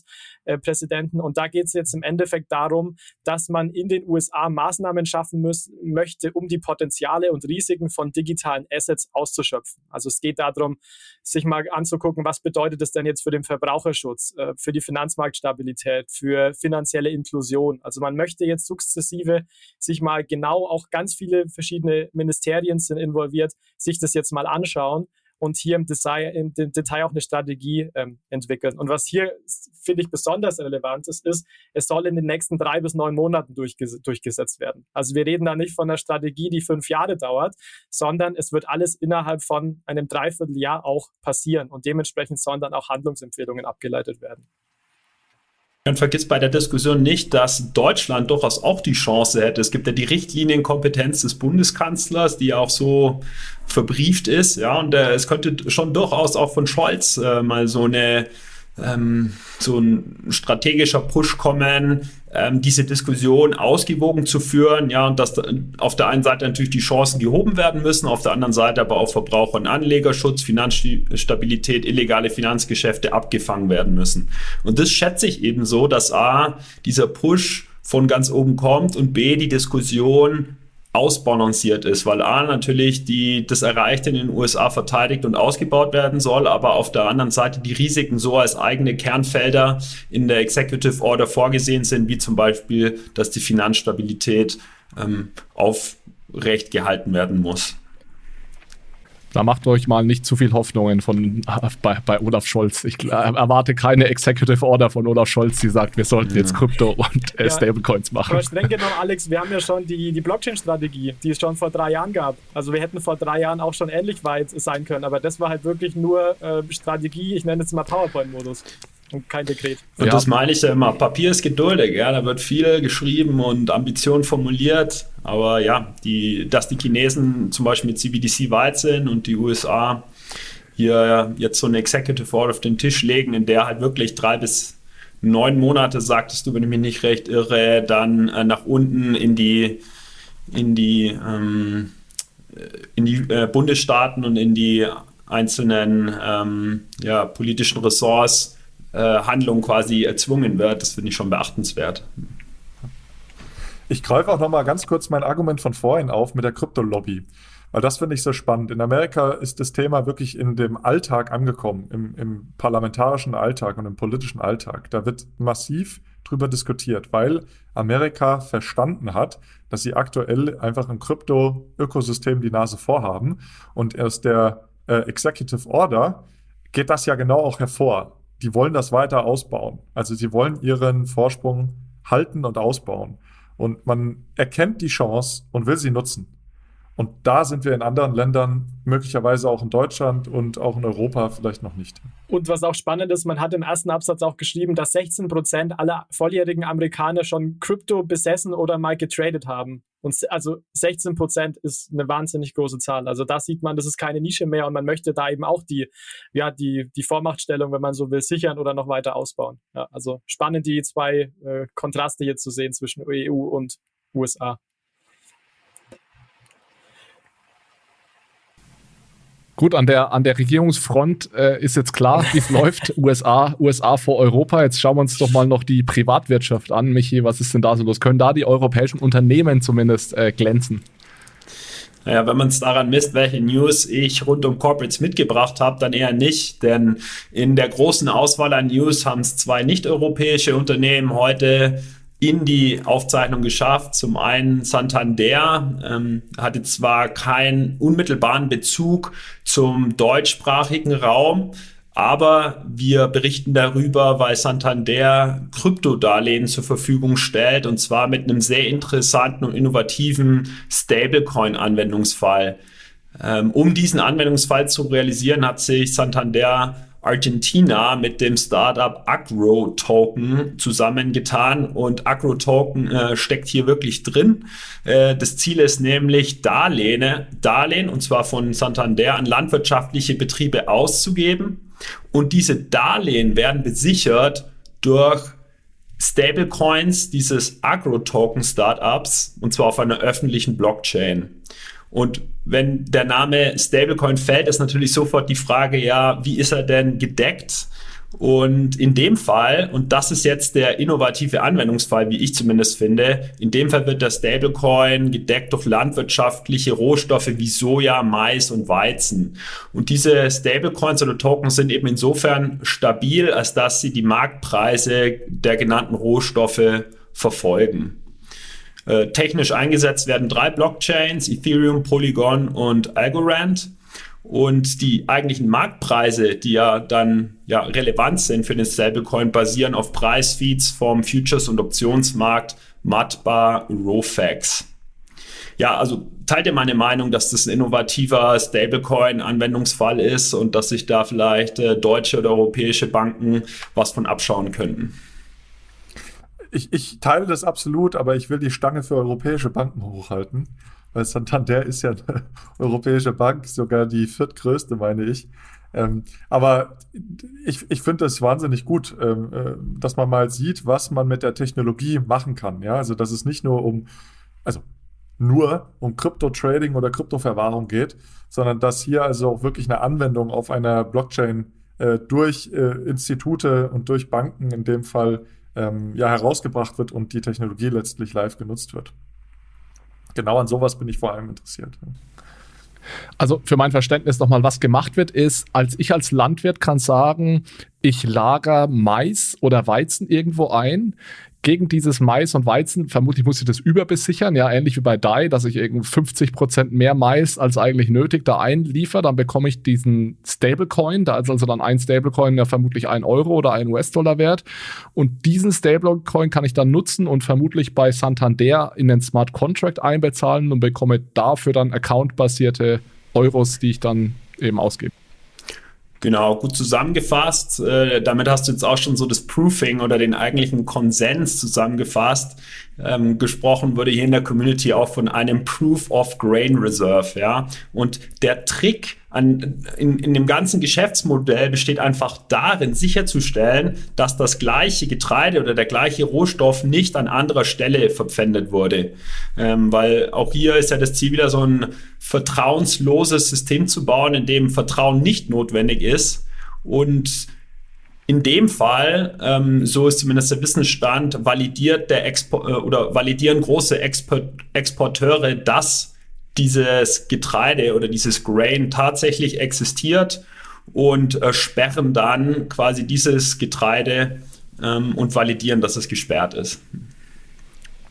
Äh, Präsidenten. Und da geht es jetzt im Endeffekt darum, dass man in den USA Maßnahmen schaffen muss, möchte, um die Potenziale und Risiken von digitalen Assets auszuschöpfen. Also es geht darum, sich mal anzugucken, was bedeutet das denn jetzt für den Verbraucherschutz, äh, für die Finanzmarktstabilität, für finanzielle Inklusion. Also man möchte jetzt sukzessive sich mal genau auch ganz viel viele verschiedene Ministerien sind involviert, sich das jetzt mal anschauen und hier im Detail, im Detail auch eine Strategie ähm, entwickeln. Und was hier, finde ich, besonders relevant ist, ist, es soll in den nächsten drei bis neun Monaten durchges durchgesetzt werden. Also wir reden da nicht von einer Strategie, die fünf Jahre dauert, sondern es wird alles innerhalb von einem Dreivierteljahr auch passieren und dementsprechend sollen dann auch Handlungsempfehlungen abgeleitet werden. Man vergisst bei der Diskussion nicht, dass Deutschland durchaus auch die Chance hätte. Es gibt ja die Richtlinienkompetenz des Bundeskanzlers, die auch so verbrieft ist, ja, und äh, es könnte schon durchaus auch von Scholz äh, mal so eine ähm, so ein strategischer Push kommen, ähm, diese Diskussion ausgewogen zu führen, ja, und dass auf der einen Seite natürlich die Chancen gehoben werden müssen, auf der anderen Seite aber auch Verbraucher- und Anlegerschutz, Finanzstabilität, illegale Finanzgeschäfte abgefangen werden müssen. Und das schätze ich eben so, dass A, dieser Push von ganz oben kommt und B, die Diskussion ausbalanciert ist, weil A natürlich die, das Erreichte in den USA verteidigt und ausgebaut werden soll, aber auf der anderen Seite die Risiken so als eigene Kernfelder in der Executive Order vorgesehen sind, wie zum Beispiel, dass die Finanzstabilität ähm, aufrecht gehalten werden muss. Da macht euch mal nicht zu viel Hoffnungen von, bei, bei Olaf Scholz. Ich äh, erwarte keine Executive Order von Olaf Scholz, die sagt, wir sollten jetzt Krypto und äh, ja. Stablecoins machen. Aber streng genommen, Alex, wir haben ja schon die, die Blockchain-Strategie, die es schon vor drei Jahren gab. Also wir hätten vor drei Jahren auch schon ähnlich weit sein können, aber das war halt wirklich nur äh, Strategie, ich nenne es mal PowerPoint-Modus und kein Dekret. Und ja. das meine ich ja immer. Papier ist geduldig, ja. Da wird viel geschrieben und Ambitionen formuliert. Aber ja, die, dass die Chinesen zum Beispiel mit CBDC weit sind und die USA hier jetzt so eine Executive Order auf den Tisch legen, in der halt wirklich drei bis neun Monate, sagtest du, wenn ich mich nicht recht irre, dann äh, nach unten in die, in die, ähm, in die äh, Bundesstaaten und in die einzelnen ähm, ja, politischen Ressorts Handlung quasi erzwungen wird. Das finde ich schon beachtenswert. Ich greife auch noch mal ganz kurz mein Argument von vorhin auf mit der Krypto-Lobby. Weil das finde ich so spannend. In Amerika ist das Thema wirklich in dem Alltag angekommen, im, im parlamentarischen Alltag und im politischen Alltag. Da wird massiv drüber diskutiert, weil Amerika verstanden hat, dass sie aktuell einfach im Krypto-Ökosystem die Nase vorhaben. Und aus der äh, Executive Order geht das ja genau auch hervor die wollen das weiter ausbauen. Also sie wollen ihren Vorsprung halten und ausbauen. Und man erkennt die Chance und will sie nutzen. Und da sind wir in anderen Ländern, möglicherweise auch in Deutschland und auch in Europa vielleicht noch nicht. Und was auch spannend ist, man hat im ersten Absatz auch geschrieben, dass 16 Prozent aller volljährigen Amerikaner schon Krypto besessen oder mal getradet haben. Und also 16 Prozent ist eine wahnsinnig große Zahl. Also da sieht man, das ist keine Nische mehr und man möchte da eben auch die, ja, die, die Vormachtstellung, wenn man so will, sichern oder noch weiter ausbauen. Ja, also spannend, die zwei äh, Kontraste hier zu sehen zwischen EU und USA. Gut, an der, an der Regierungsfront äh, ist jetzt klar, wie es läuft. USA, USA vor Europa. Jetzt schauen wir uns doch mal noch die Privatwirtschaft an. Michi, was ist denn da so los? Können da die europäischen Unternehmen zumindest äh, glänzen? Naja, wenn man es daran misst, welche News ich rund um Corporates mitgebracht habe, dann eher nicht. Denn in der großen Auswahl an News haben es zwei nicht-europäische Unternehmen heute in die Aufzeichnung geschafft. Zum einen Santander ähm, hatte zwar keinen unmittelbaren Bezug zum deutschsprachigen Raum, aber wir berichten darüber, weil Santander Kryptodarlehen zur Verfügung stellt und zwar mit einem sehr interessanten und innovativen Stablecoin-Anwendungsfall. Ähm, um diesen Anwendungsfall zu realisieren, hat sich Santander Argentina mit dem Startup Agro Token zusammengetan und Agro Token äh, steckt hier wirklich drin. Äh, das Ziel ist nämlich Darlehen, Darlehen und zwar von Santander an landwirtschaftliche Betriebe auszugeben und diese Darlehen werden besichert durch Stablecoins dieses Agro Token Startups und zwar auf einer öffentlichen Blockchain. Und wenn der Name Stablecoin fällt, ist natürlich sofort die Frage, ja, wie ist er denn gedeckt? Und in dem Fall, und das ist jetzt der innovative Anwendungsfall, wie ich zumindest finde, in dem Fall wird der Stablecoin gedeckt durch landwirtschaftliche Rohstoffe wie Soja, Mais und Weizen. Und diese Stablecoins oder Tokens sind eben insofern stabil, als dass sie die Marktpreise der genannten Rohstoffe verfolgen. Äh, technisch eingesetzt werden drei Blockchains, Ethereum, Polygon und Algorand. Und die eigentlichen Marktpreise, die ja dann ja, relevant sind für den Stablecoin, basieren auf Preisfeeds vom Futures- und Optionsmarkt Matbar Rofax. Ja, also teilt ihr meine Meinung, dass das ein innovativer Stablecoin-Anwendungsfall ist und dass sich da vielleicht äh, deutsche oder europäische Banken was von abschauen könnten? ich, ich teile das absolut, aber ich will die Stange für europäische Banken hochhalten. Weil Santander ist ja eine europäische Bank, sogar die viertgrößte, meine ich. Ähm, aber ich, ich finde es wahnsinnig gut, ähm, äh, dass man mal sieht, was man mit der Technologie machen kann. Ja, also dass es nicht nur um, also nur um Krypto-Trading oder Kryptoverwahrung geht, sondern dass hier also auch wirklich eine Anwendung auf einer Blockchain äh, durch äh, Institute und durch Banken in dem Fall ähm, ja herausgebracht wird und die Technologie letztlich live genutzt wird. Genau an sowas bin ich vor allem interessiert. Also für mein Verständnis nochmal, was gemacht wird, ist, als ich als Landwirt kann sagen, ich lager Mais oder Weizen irgendwo ein, gegen dieses Mais und Weizen, vermutlich muss ich das überbesichern, ja, ähnlich wie bei DAI, dass ich irgendwie 50 Prozent mehr Mais als eigentlich nötig da einliefer, dann bekomme ich diesen Stablecoin, da ist also dann ein Stablecoin ja vermutlich ein Euro oder ein US-Dollar wert. Und diesen Stablecoin kann ich dann nutzen und vermutlich bei Santander in den Smart Contract einbezahlen und bekomme dafür dann accountbasierte Euros, die ich dann eben ausgebe. Genau, gut zusammengefasst. Äh, damit hast du jetzt auch schon so das Proofing oder den eigentlichen Konsens zusammengefasst. Ähm, gesprochen wurde hier in der Community auch von einem Proof of Grain Reserve, ja. Und der Trick an, in, in dem ganzen Geschäftsmodell besteht einfach darin, sicherzustellen, dass das gleiche Getreide oder der gleiche Rohstoff nicht an anderer Stelle verpfändet wurde. Ähm, weil auch hier ist ja das Ziel wieder so ein vertrauensloses System zu bauen, in dem Vertrauen nicht notwendig ist. Und in dem Fall, ähm, so ist zumindest der Wissensstand, validiert der Expo äh, oder validieren große Export Exporteure, dass dieses Getreide oder dieses Grain tatsächlich existiert und äh, sperren dann quasi dieses Getreide ähm, und validieren, dass es gesperrt ist.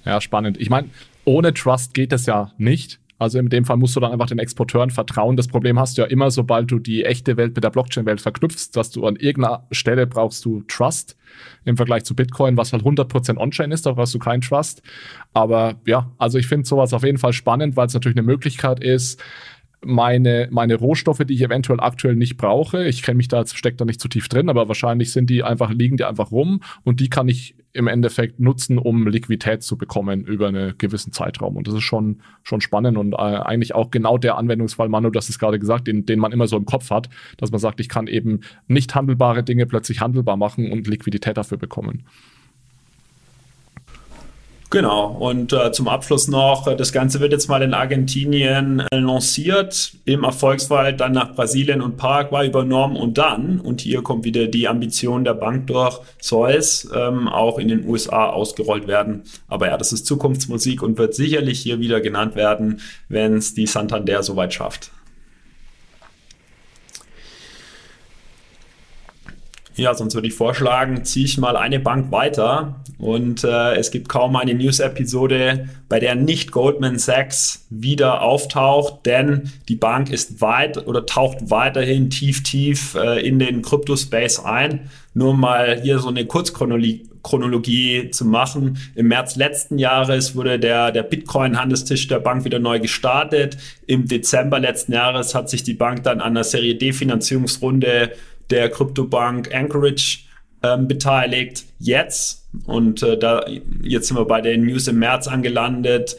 Ja, spannend. Ich meine, ohne Trust geht es ja nicht. Also in dem Fall musst du dann einfach den Exporteuren vertrauen. Das Problem hast du ja immer, sobald du die echte Welt mit der Blockchain-Welt verknüpfst, dass du an irgendeiner Stelle brauchst du Trust im Vergleich zu Bitcoin, was halt 100% On-Chain ist, da brauchst du keinen Trust. Aber ja, also ich finde sowas auf jeden Fall spannend, weil es natürlich eine Möglichkeit ist, meine, meine Rohstoffe, die ich eventuell aktuell nicht brauche. Ich kenne mich da, steckt da nicht zu tief drin, aber wahrscheinlich sind die einfach, liegen die einfach rum und die kann ich im Endeffekt nutzen, um Liquidität zu bekommen über einen gewissen Zeitraum. Und das ist schon, schon spannend und äh, eigentlich auch genau der Anwendungsfall, Manu, das ist gerade gesagt, den, den man immer so im Kopf hat, dass man sagt, ich kann eben nicht handelbare Dinge plötzlich handelbar machen und Liquidität dafür bekommen. Genau, und äh, zum Abschluss noch, äh, das Ganze wird jetzt mal in Argentinien äh, lanciert, im Erfolgsfall dann nach Brasilien und Paraguay übernommen und dann, und hier kommt wieder die Ambition der Bank durch, es ähm, auch in den USA ausgerollt werden. Aber ja, das ist Zukunftsmusik und wird sicherlich hier wieder genannt werden, wenn es die Santander soweit schafft. Ja, sonst würde ich vorschlagen, ziehe ich mal eine Bank weiter. Und äh, es gibt kaum eine News-Episode, bei der nicht Goldman Sachs wieder auftaucht, denn die Bank ist weit oder taucht weiterhin tief, tief äh, in den Crypto-Space ein. Nur mal hier so eine Kurzchronologie zu machen. Im März letzten Jahres wurde der, der Bitcoin-Handelstisch der Bank wieder neu gestartet. Im Dezember letzten Jahres hat sich die Bank dann an der Serie D-Finanzierungsrunde der Kryptobank Anchorage ähm, beteiligt. Jetzt, und äh, da jetzt sind wir bei den News im März angelandet,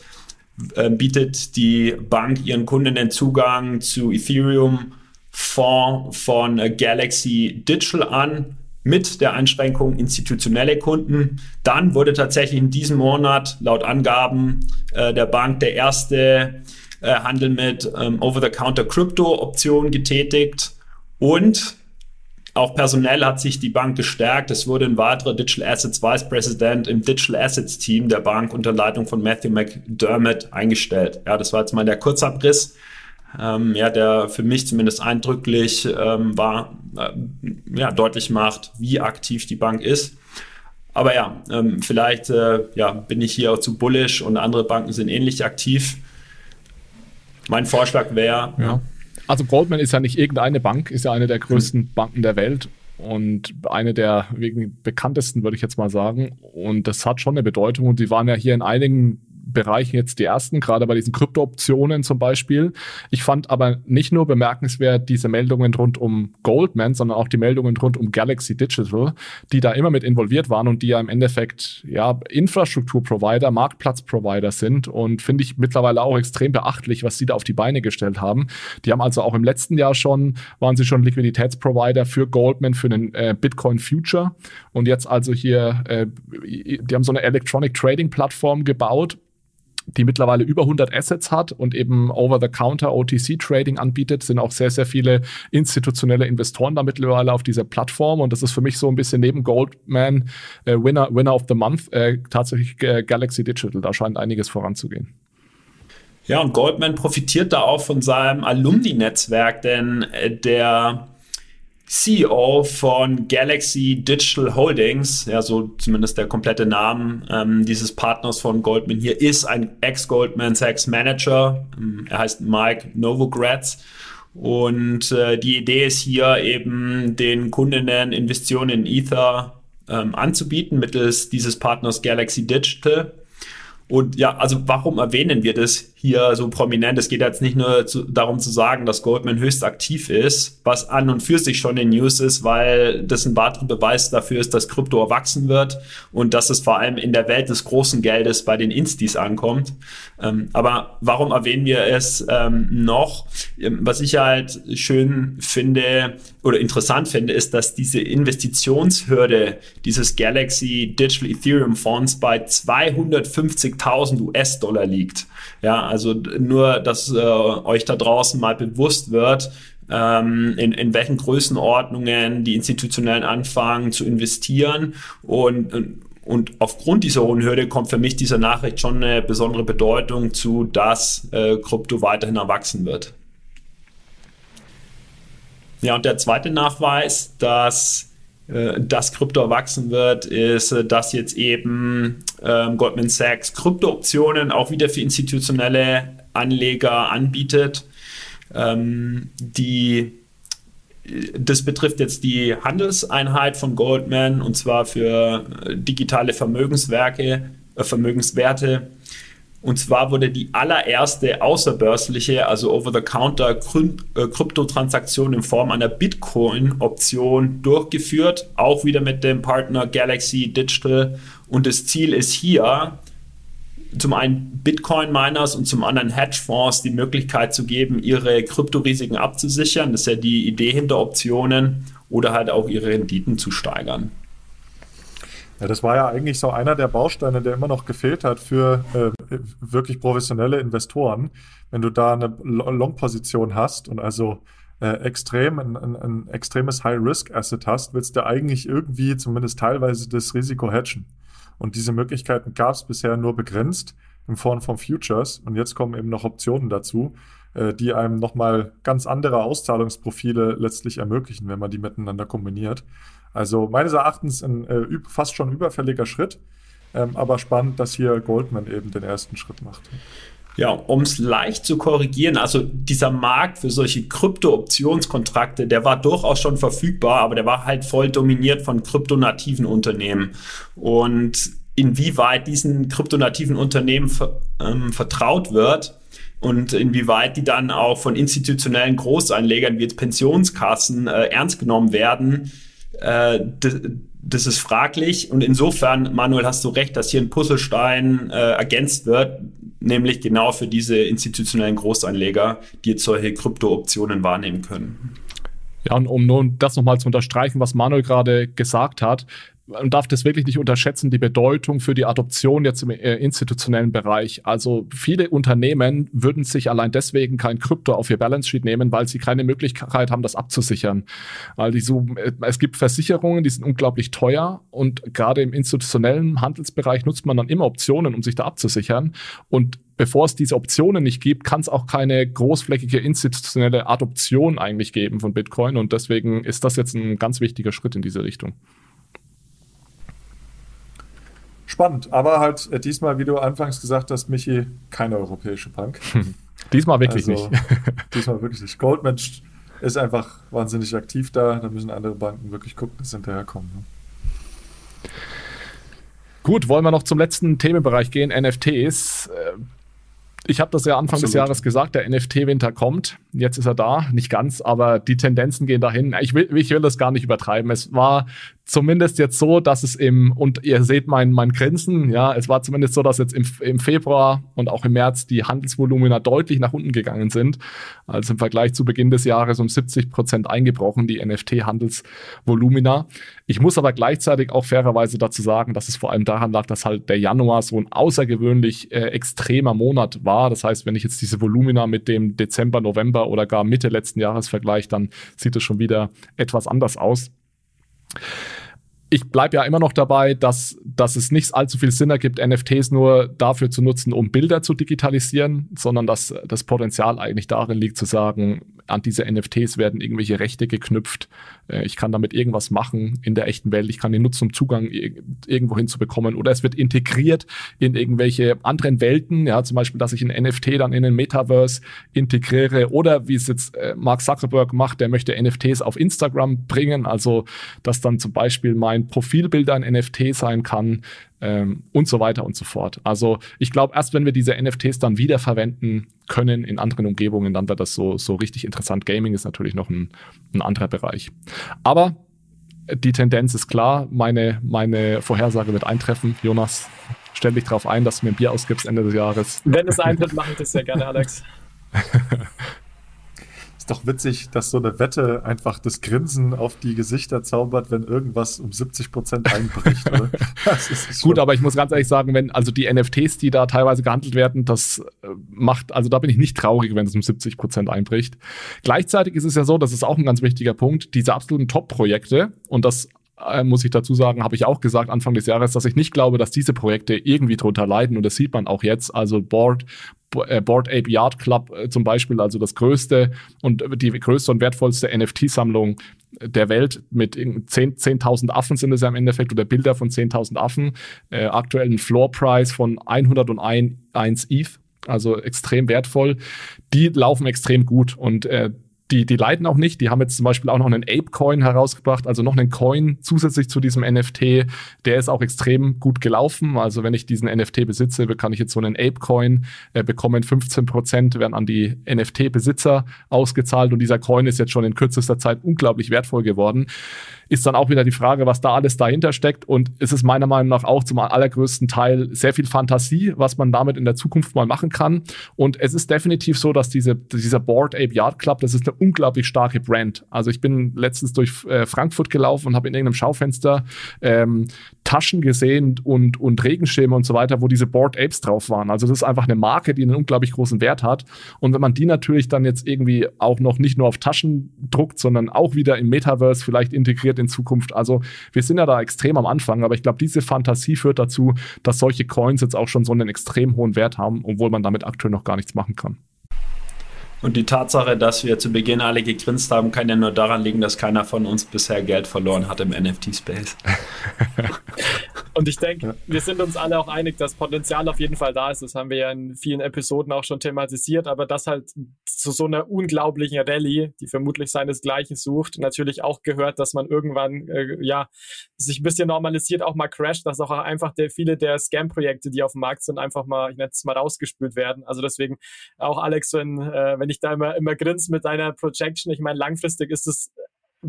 äh, bietet die Bank ihren Kunden den Zugang zu Ethereum Fonds von Galaxy Digital an mit der Einschränkung institutionelle Kunden. Dann wurde tatsächlich in diesem Monat laut Angaben äh, der Bank der erste äh, Handel mit ähm, Over-the-Counter Krypto-Optionen getätigt und auch personell hat sich die Bank gestärkt. Es wurde ein weiterer Digital Assets Vice President im Digital Assets Team der Bank unter Leitung von Matthew McDermott eingestellt. Ja, das war jetzt mal der Kurzabriss. Ähm, ja, der für mich zumindest eindrücklich ähm, war, äh, ja, deutlich macht, wie aktiv die Bank ist. Aber ja, ähm, vielleicht äh, ja, bin ich hier auch zu bullish und andere Banken sind ähnlich aktiv. Mein Vorschlag wäre, ja. Also Goldman ist ja nicht irgendeine Bank, ist ja eine der größten mhm. Banken der Welt und eine der bekanntesten, würde ich jetzt mal sagen. Und das hat schon eine Bedeutung. Und die waren ja hier in einigen Bereichen jetzt die ersten, gerade bei diesen Krypto-Optionen zum Beispiel. Ich fand aber nicht nur bemerkenswert diese Meldungen rund um Goldman, sondern auch die Meldungen rund um Galaxy Digital, die da immer mit involviert waren und die ja im Endeffekt ja Infrastrukturprovider, Marktplatzprovider sind und finde ich mittlerweile auch extrem beachtlich, was sie da auf die Beine gestellt haben. Die haben also auch im letzten Jahr schon, waren sie schon Liquiditätsprovider für Goldman, für den äh, Bitcoin Future und jetzt also hier, äh, die haben so eine Electronic Trading Plattform gebaut die mittlerweile über 100 Assets hat und eben Over-the-Counter OTC-Trading anbietet, sind auch sehr, sehr viele institutionelle Investoren da mittlerweile auf dieser Plattform und das ist für mich so ein bisschen neben Goldman äh, Winner, Winner of the Month äh, tatsächlich äh, Galaxy Digital. Da scheint einiges voranzugehen. Ja, und Goldman profitiert da auch von seinem Alumni-Netzwerk, denn äh, der CEO von Galaxy Digital Holdings, ja, so zumindest der komplette Name ähm, dieses Partners von Goldman hier, ist ein Ex-Goldman Sachs Manager. Ähm, er heißt Mike Novogratz. Und äh, die Idee ist hier eben den Kundinnen Investitionen in Ether ähm, anzubieten mittels dieses Partners Galaxy Digital. Und ja, also warum erwähnen wir das hier so prominent? Es geht jetzt nicht nur zu, darum zu sagen, dass Goldman höchst aktiv ist, was an und für sich schon in News ist, weil das ein weiterer Beweis dafür ist, dass Krypto erwachsen wird und dass es vor allem in der Welt des großen Geldes bei den Instis ankommt. Ähm, aber warum erwähnen wir es ähm, noch? Ähm, was ich halt schön finde oder interessant finde, ist, dass diese Investitionshürde dieses Galaxy Digital Ethereum Fonds bei 250.000 US-Dollar liegt. Ja, also nur, dass äh, euch da draußen mal bewusst wird, ähm, in, in welchen Größenordnungen die Institutionellen anfangen zu investieren und, und aufgrund dieser hohen Hürde kommt für mich diese Nachricht schon eine besondere Bedeutung zu, dass äh, Krypto weiterhin erwachsen wird. Ja, und der zweite Nachweis, dass äh, das Krypto erwachsen wird, ist, äh, dass jetzt eben ähm, Goldman Sachs Krypto-Optionen auch wieder für institutionelle Anleger anbietet. Ähm, die, das betrifft jetzt die Handelseinheit von Goldman und zwar für äh, digitale Vermögenswerke, äh, Vermögenswerte und zwar wurde die allererste außerbörsliche, also Over-the-Counter äh, Kryptotransaktion in Form einer Bitcoin-Option durchgeführt, auch wieder mit dem Partner Galaxy Digital. Und das Ziel ist hier, zum einen Bitcoin-Miners und zum anderen Hedgefonds die Möglichkeit zu geben, ihre Kryptorisiken abzusichern. Das ist ja die Idee hinter Optionen oder halt auch ihre Renditen zu steigern. Ja, das war ja eigentlich so einer der Bausteine, der immer noch gefehlt hat für äh, wirklich professionelle Investoren. Wenn du da eine Long-Position hast und also äh, extrem ein, ein, ein extremes High-Risk-Asset hast, willst du eigentlich irgendwie zumindest teilweise das Risiko hedgen. Und diese Möglichkeiten gab es bisher nur begrenzt in Form von Futures. Und jetzt kommen eben noch Optionen dazu, äh, die einem nochmal ganz andere Auszahlungsprofile letztlich ermöglichen, wenn man die miteinander kombiniert. Also meines Erachtens ein äh, fast schon überfälliger Schritt, ähm, aber spannend, dass hier Goldman eben den ersten Schritt macht. Ja, um es leicht zu korrigieren, also dieser Markt für solche Krypto-Optionskontrakte, der war durchaus schon verfügbar, aber der war halt voll dominiert von kryptonativen Unternehmen. Und inwieweit diesen kryptonativen Unternehmen ähm, vertraut wird, und inwieweit die dann auch von institutionellen Großeinlegern wie jetzt Pensionskassen äh, ernst genommen werden, äh, das, ist fraglich. Und insofern, Manuel, hast du recht, dass hier ein Puzzlestein äh, ergänzt wird, nämlich genau für diese institutionellen Großanleger, die jetzt solche Krypto-Optionen wahrnehmen können. Ja, und um nun das nochmal zu unterstreichen, was Manuel gerade gesagt hat, man darf das wirklich nicht unterschätzen, die Bedeutung für die Adoption jetzt im äh, institutionellen Bereich. Also viele Unternehmen würden sich allein deswegen kein Krypto auf ihr Balance Sheet nehmen, weil sie keine Möglichkeit haben, das abzusichern. Weil die so, äh, es gibt Versicherungen, die sind unglaublich teuer und gerade im institutionellen Handelsbereich nutzt man dann immer Optionen, um sich da abzusichern. Und bevor es diese Optionen nicht gibt, kann es auch keine großflächige institutionelle Adoption eigentlich geben von Bitcoin. Und deswegen ist das jetzt ein ganz wichtiger Schritt in diese Richtung spannend. Aber halt äh, diesmal, wie du anfangs gesagt hast, Michi, keine europäische Bank. diesmal wirklich also, nicht. diesmal wirklich nicht. Goldman ist einfach wahnsinnig aktiv da. Da müssen andere Banken wirklich gucken, dass sie hinterherkommen. Ne? Gut, wollen wir noch zum letzten Themenbereich gehen, NFTs. Äh, ich habe das ja Anfang Absolut. des Jahres gesagt, der NFT-Winter kommt. Jetzt ist er da, nicht ganz, aber die Tendenzen gehen dahin. Ich will, ich will das gar nicht übertreiben. Es war zumindest jetzt so, dass es im, und ihr seht mein, mein Grinsen, ja, es war zumindest so, dass jetzt im, im Februar und auch im März die Handelsvolumina deutlich nach unten gegangen sind. Also im Vergleich zu Beginn des Jahres um 70 Prozent eingebrochen, die NFT-Handelsvolumina. Ich muss aber gleichzeitig auch fairerweise dazu sagen, dass es vor allem daran lag, dass halt der Januar so ein außergewöhnlich äh, extremer Monat war. Das heißt, wenn ich jetzt diese Volumina mit dem Dezember, November oder gar Mitte letzten Jahres vergleiche, dann sieht es schon wieder etwas anders aus ich bleibe ja immer noch dabei, dass, dass es nicht allzu viel Sinn ergibt, NFTs nur dafür zu nutzen, um Bilder zu digitalisieren, sondern dass das Potenzial eigentlich darin liegt, zu sagen, an diese NFTs werden irgendwelche Rechte geknüpft. Äh, ich kann damit irgendwas machen in der echten Welt. Ich kann den Nutzen, um Zugang irgendwo hinzubekommen. Oder es wird integriert in irgendwelche anderen Welten. Ja, zum Beispiel, dass ich ein NFT dann in ein Metaverse integriere. Oder wie es jetzt äh, Mark Zuckerberg macht, der möchte NFTs auf Instagram bringen. Also, dass dann zum Beispiel mein Profilbild ein NFT sein kann ähm, und so weiter und so fort. Also ich glaube, erst wenn wir diese NFTs dann wiederverwenden können in anderen Umgebungen, dann wird das so, so richtig interessant. Gaming ist natürlich noch ein, ein anderer Bereich. Aber die Tendenz ist klar, meine, meine Vorhersage wird eintreffen. Jonas, stell dich darauf ein, dass du mir ein Bier ausgibst Ende des Jahres. Wenn es eintritt, mache ich das sehr gerne, Alex. doch witzig, dass so eine Wette einfach das Grinsen auf die Gesichter zaubert, wenn irgendwas um 70 Prozent einbricht. Gut, aber ich muss ganz ehrlich sagen, wenn also die NFTs, die da teilweise gehandelt werden, das äh, macht, also da bin ich nicht traurig, wenn es um 70 Prozent einbricht. Gleichzeitig ist es ja so, das ist auch ein ganz wichtiger Punkt, diese absoluten Top-Projekte und das äh, muss ich dazu sagen, habe ich auch gesagt Anfang des Jahres, dass ich nicht glaube, dass diese Projekte irgendwie drunter leiden und das sieht man auch jetzt. Also Board, äh, Board Ape Yard Club äh, zum Beispiel, also das größte und die größte und wertvollste NFT-Sammlung der Welt mit 10.000 10 Affen sind es ja im Endeffekt oder Bilder von 10.000 Affen, äh, aktuell ein Floor Price von 101 ETH, also extrem wertvoll. Die laufen extrem gut und äh, die, die leiden auch nicht. Die haben jetzt zum Beispiel auch noch einen Ape-Coin herausgebracht, also noch einen Coin zusätzlich zu diesem NFT. Der ist auch extrem gut gelaufen. Also wenn ich diesen NFT besitze, kann ich jetzt so einen Ape-Coin äh, bekommen. 15 Prozent werden an die NFT-Besitzer ausgezahlt und dieser Coin ist jetzt schon in kürzester Zeit unglaublich wertvoll geworden ist dann auch wieder die Frage, was da alles dahinter steckt. Und es ist meiner Meinung nach auch zum allergrößten Teil sehr viel Fantasie, was man damit in der Zukunft mal machen kann. Und es ist definitiv so, dass diese, dieser Board Ape Yard Club, das ist eine unglaublich starke Brand. Also ich bin letztens durch äh, Frankfurt gelaufen und habe in irgendeinem Schaufenster ähm, Taschen gesehen und, und Regenschirme und so weiter, wo diese Board Apes drauf waren. Also das ist einfach eine Marke, die einen unglaublich großen Wert hat. Und wenn man die natürlich dann jetzt irgendwie auch noch nicht nur auf Taschen druckt, sondern auch wieder im Metaverse vielleicht integriert in Zukunft. Also wir sind ja da extrem am Anfang, aber ich glaube, diese Fantasie führt dazu, dass solche Coins jetzt auch schon so einen extrem hohen Wert haben, obwohl man damit aktuell noch gar nichts machen kann. Und die Tatsache, dass wir zu Beginn alle gegrinst haben, kann ja nur daran liegen, dass keiner von uns bisher Geld verloren hat im NFT-Space. Und ich denke, wir sind uns alle auch einig, dass Potenzial auf jeden Fall da ist. Das haben wir ja in vielen Episoden auch schon thematisiert, aber das halt zu so einer unglaublichen Rallye, die vermutlich seinesgleichen sucht, natürlich auch gehört, dass man irgendwann äh, ja sich ein bisschen normalisiert, auch mal crasht, dass auch einfach der, viele der Scam-Projekte, die auf dem Markt sind, einfach mal, ich nenne es mal rausgespült werden. Also deswegen auch Alex, wenn, äh, wenn ich da immer, immer grinst mit deiner Projection, ich meine, langfristig ist es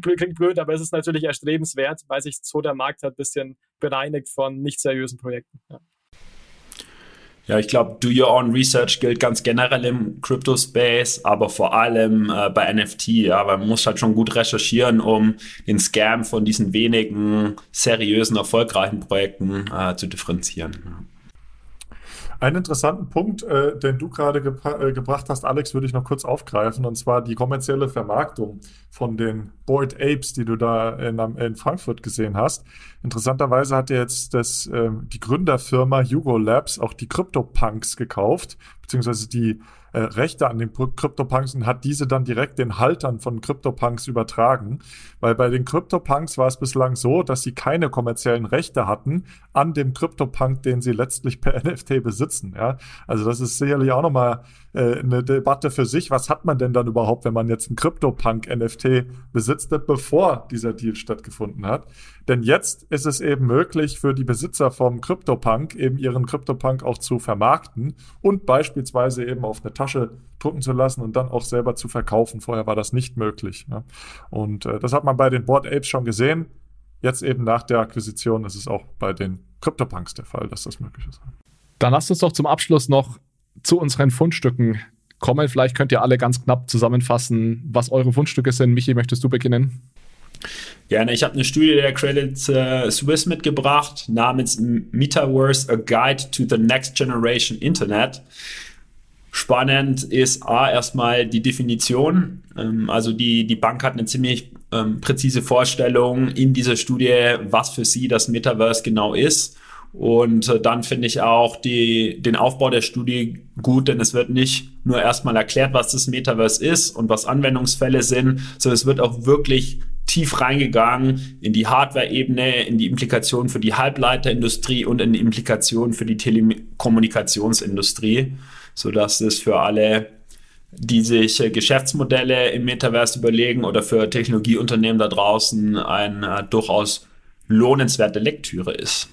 klingt blöd, aber es ist natürlich erstrebenswert, weil sich so der Markt hat ein bisschen bereinigt von nicht seriösen Projekten. Ja. Ja, ich glaube, do your own research gilt ganz generell im Crypto-Space, aber vor allem äh, bei NFT, ja, weil man muss halt schon gut recherchieren, um den Scam von diesen wenigen seriösen, erfolgreichen Projekten äh, zu differenzieren. Einen interessanten Punkt, äh, den du gerade ge äh, gebracht hast, Alex, würde ich noch kurz aufgreifen, und zwar die kommerzielle Vermarktung von den Boyd Apes, die du da in, in Frankfurt gesehen hast. Interessanterweise hat jetzt das, äh, die Gründerfirma Hugo Labs auch die CryptoPunks gekauft, beziehungsweise die äh, Rechte an den CryptoPunks und hat diese dann direkt den Haltern von CryptoPunks übertragen. Weil bei den CryptoPunks war es bislang so, dass sie keine kommerziellen Rechte hatten an dem CryptoPunk, den sie letztlich per NFT besitzen. Ja? Also das ist sicherlich auch nochmal äh, eine Debatte für sich. Was hat man denn dann überhaupt, wenn man jetzt einen CryptoPunk-NFT besitzt, bevor dieser Deal stattgefunden hat? Denn jetzt ist es eben möglich für die Besitzer vom CryptoPunk eben ihren CryptoPunk auch zu vermarkten und beispielsweise eben auf eine Tasche drucken zu lassen und dann auch selber zu verkaufen. Vorher war das nicht möglich. Ja. Und äh, das hat man bei den Board Apes schon gesehen. Jetzt eben nach der Akquisition ist es auch bei den CryptoPunks der Fall, dass das möglich ist. Dann lasst uns doch zum Abschluss noch zu unseren Fundstücken kommen. Vielleicht könnt ihr alle ganz knapp zusammenfassen, was eure Fundstücke sind. Michi, möchtest du beginnen? Gerne. Ich habe eine Studie der Credit äh, Suisse mitgebracht namens Metaverse: A Guide to the Next Generation Internet. Spannend ist A, erstmal die Definition. Ähm, also die, die Bank hat eine ziemlich ähm, präzise Vorstellung in dieser Studie, was für sie das Metaverse genau ist. Und äh, dann finde ich auch die, den Aufbau der Studie gut, denn es wird nicht nur erstmal erklärt, was das Metaverse ist und was Anwendungsfälle sind, sondern es wird auch wirklich tief reingegangen in die Hardware-Ebene, in die Implikationen für die Halbleiterindustrie und in die Implikationen für die Telekommunikationsindustrie, sodass es für alle, die sich äh, Geschäftsmodelle im Metaverse überlegen oder für Technologieunternehmen da draußen eine äh, durchaus lohnenswerte Lektüre ist.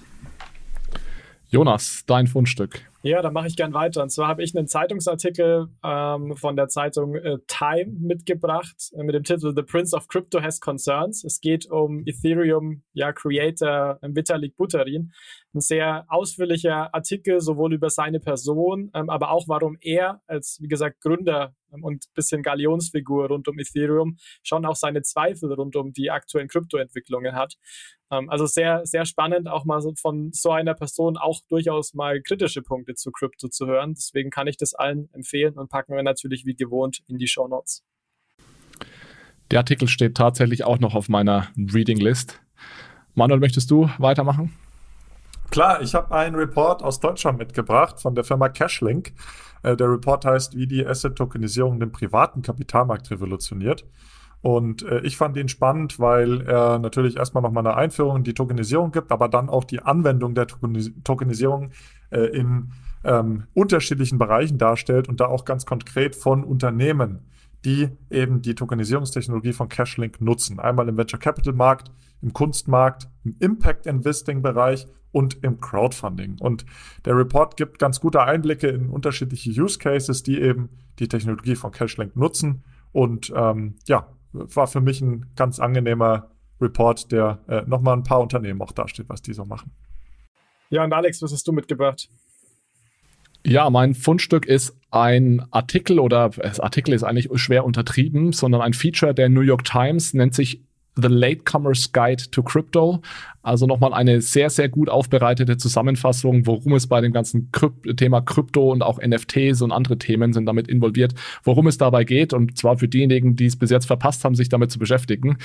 Jonas, dein Fundstück. Ja, dann mache ich gern weiter. Und zwar habe ich einen Zeitungsartikel ähm, von der Zeitung äh, Time mitgebracht äh, mit dem Titel The Prince of Crypto Has Concerns. Es geht um Ethereum ja, Creator äh, Vitalik Buterin. Ein sehr ausführlicher Artikel, sowohl über seine Person, ähm, aber auch warum er als, wie gesagt, Gründer und bisschen Galionsfigur rund um Ethereum schon auch seine Zweifel rund um die aktuellen Kryptoentwicklungen hat. Ähm, also sehr, sehr spannend, auch mal von so einer Person auch durchaus mal kritische Punkte zu Krypto zu hören. Deswegen kann ich das allen empfehlen und packen wir natürlich wie gewohnt in die Show Notes. Der Artikel steht tatsächlich auch noch auf meiner Reading List. Manuel, möchtest du weitermachen? Klar, ich habe einen Report aus Deutschland mitgebracht von der Firma Cashlink. Äh, der Report heißt, wie die Asset-Tokenisierung den privaten Kapitalmarkt revolutioniert. Und äh, ich fand ihn spannend, weil er natürlich erstmal nochmal eine Einführung in die Tokenisierung gibt, aber dann auch die Anwendung der Tokenis Tokenisierung äh, in ähm, unterschiedlichen Bereichen darstellt und da auch ganz konkret von Unternehmen, die eben die Tokenisierungstechnologie von Cashlink nutzen. Einmal im Venture Capital Markt, im Kunstmarkt, im Impact Investing Bereich und im Crowdfunding. Und der Report gibt ganz gute Einblicke in unterschiedliche Use Cases, die eben die Technologie von Cashlink nutzen. Und ähm, ja, war für mich ein ganz angenehmer Report, der äh, nochmal ein paar Unternehmen auch darstellt, was die so machen. Ja, und Alex, was hast du mitgebracht? Ja, mein Fundstück ist ein Artikel oder das Artikel ist eigentlich schwer untertrieben, sondern ein Feature der New York Times nennt sich The Latecomers Guide to Crypto. Also nochmal eine sehr, sehr gut aufbereitete Zusammenfassung, worum es bei dem ganzen Krypt Thema Krypto und auch NFTs und andere Themen sind damit involviert, worum es dabei geht. Und zwar für diejenigen, die es bis jetzt verpasst haben, sich damit zu beschäftigen.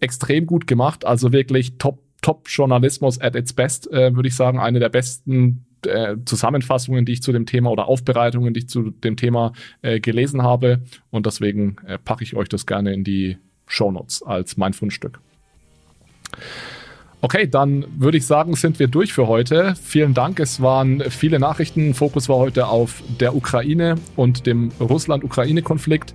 Extrem gut gemacht, also wirklich top, top Journalismus at its best, äh, würde ich sagen. Eine der besten äh, Zusammenfassungen, die ich zu dem Thema oder Aufbereitungen, die ich zu dem Thema äh, gelesen habe. Und deswegen äh, packe ich euch das gerne in die Shownotes als mein Fundstück. Okay, dann würde ich sagen, sind wir durch für heute. Vielen Dank. Es waren viele Nachrichten. Fokus war heute auf der Ukraine und dem Russland-Ukraine-Konflikt.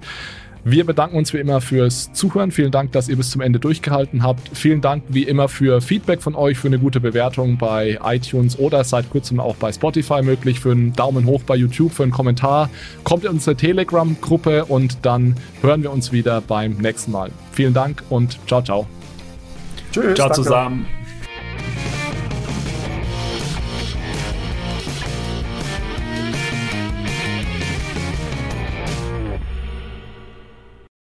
Wir bedanken uns wie immer fürs Zuhören. Vielen Dank, dass ihr bis zum Ende durchgehalten habt. Vielen Dank wie immer für Feedback von euch, für eine gute Bewertung bei iTunes oder seit kurzem auch bei Spotify möglich, für einen Daumen hoch bei YouTube, für einen Kommentar. Kommt in unsere Telegram-Gruppe und dann hören wir uns wieder beim nächsten Mal. Vielen Dank und ciao, ciao. Tschüss. Ciao danke. zusammen.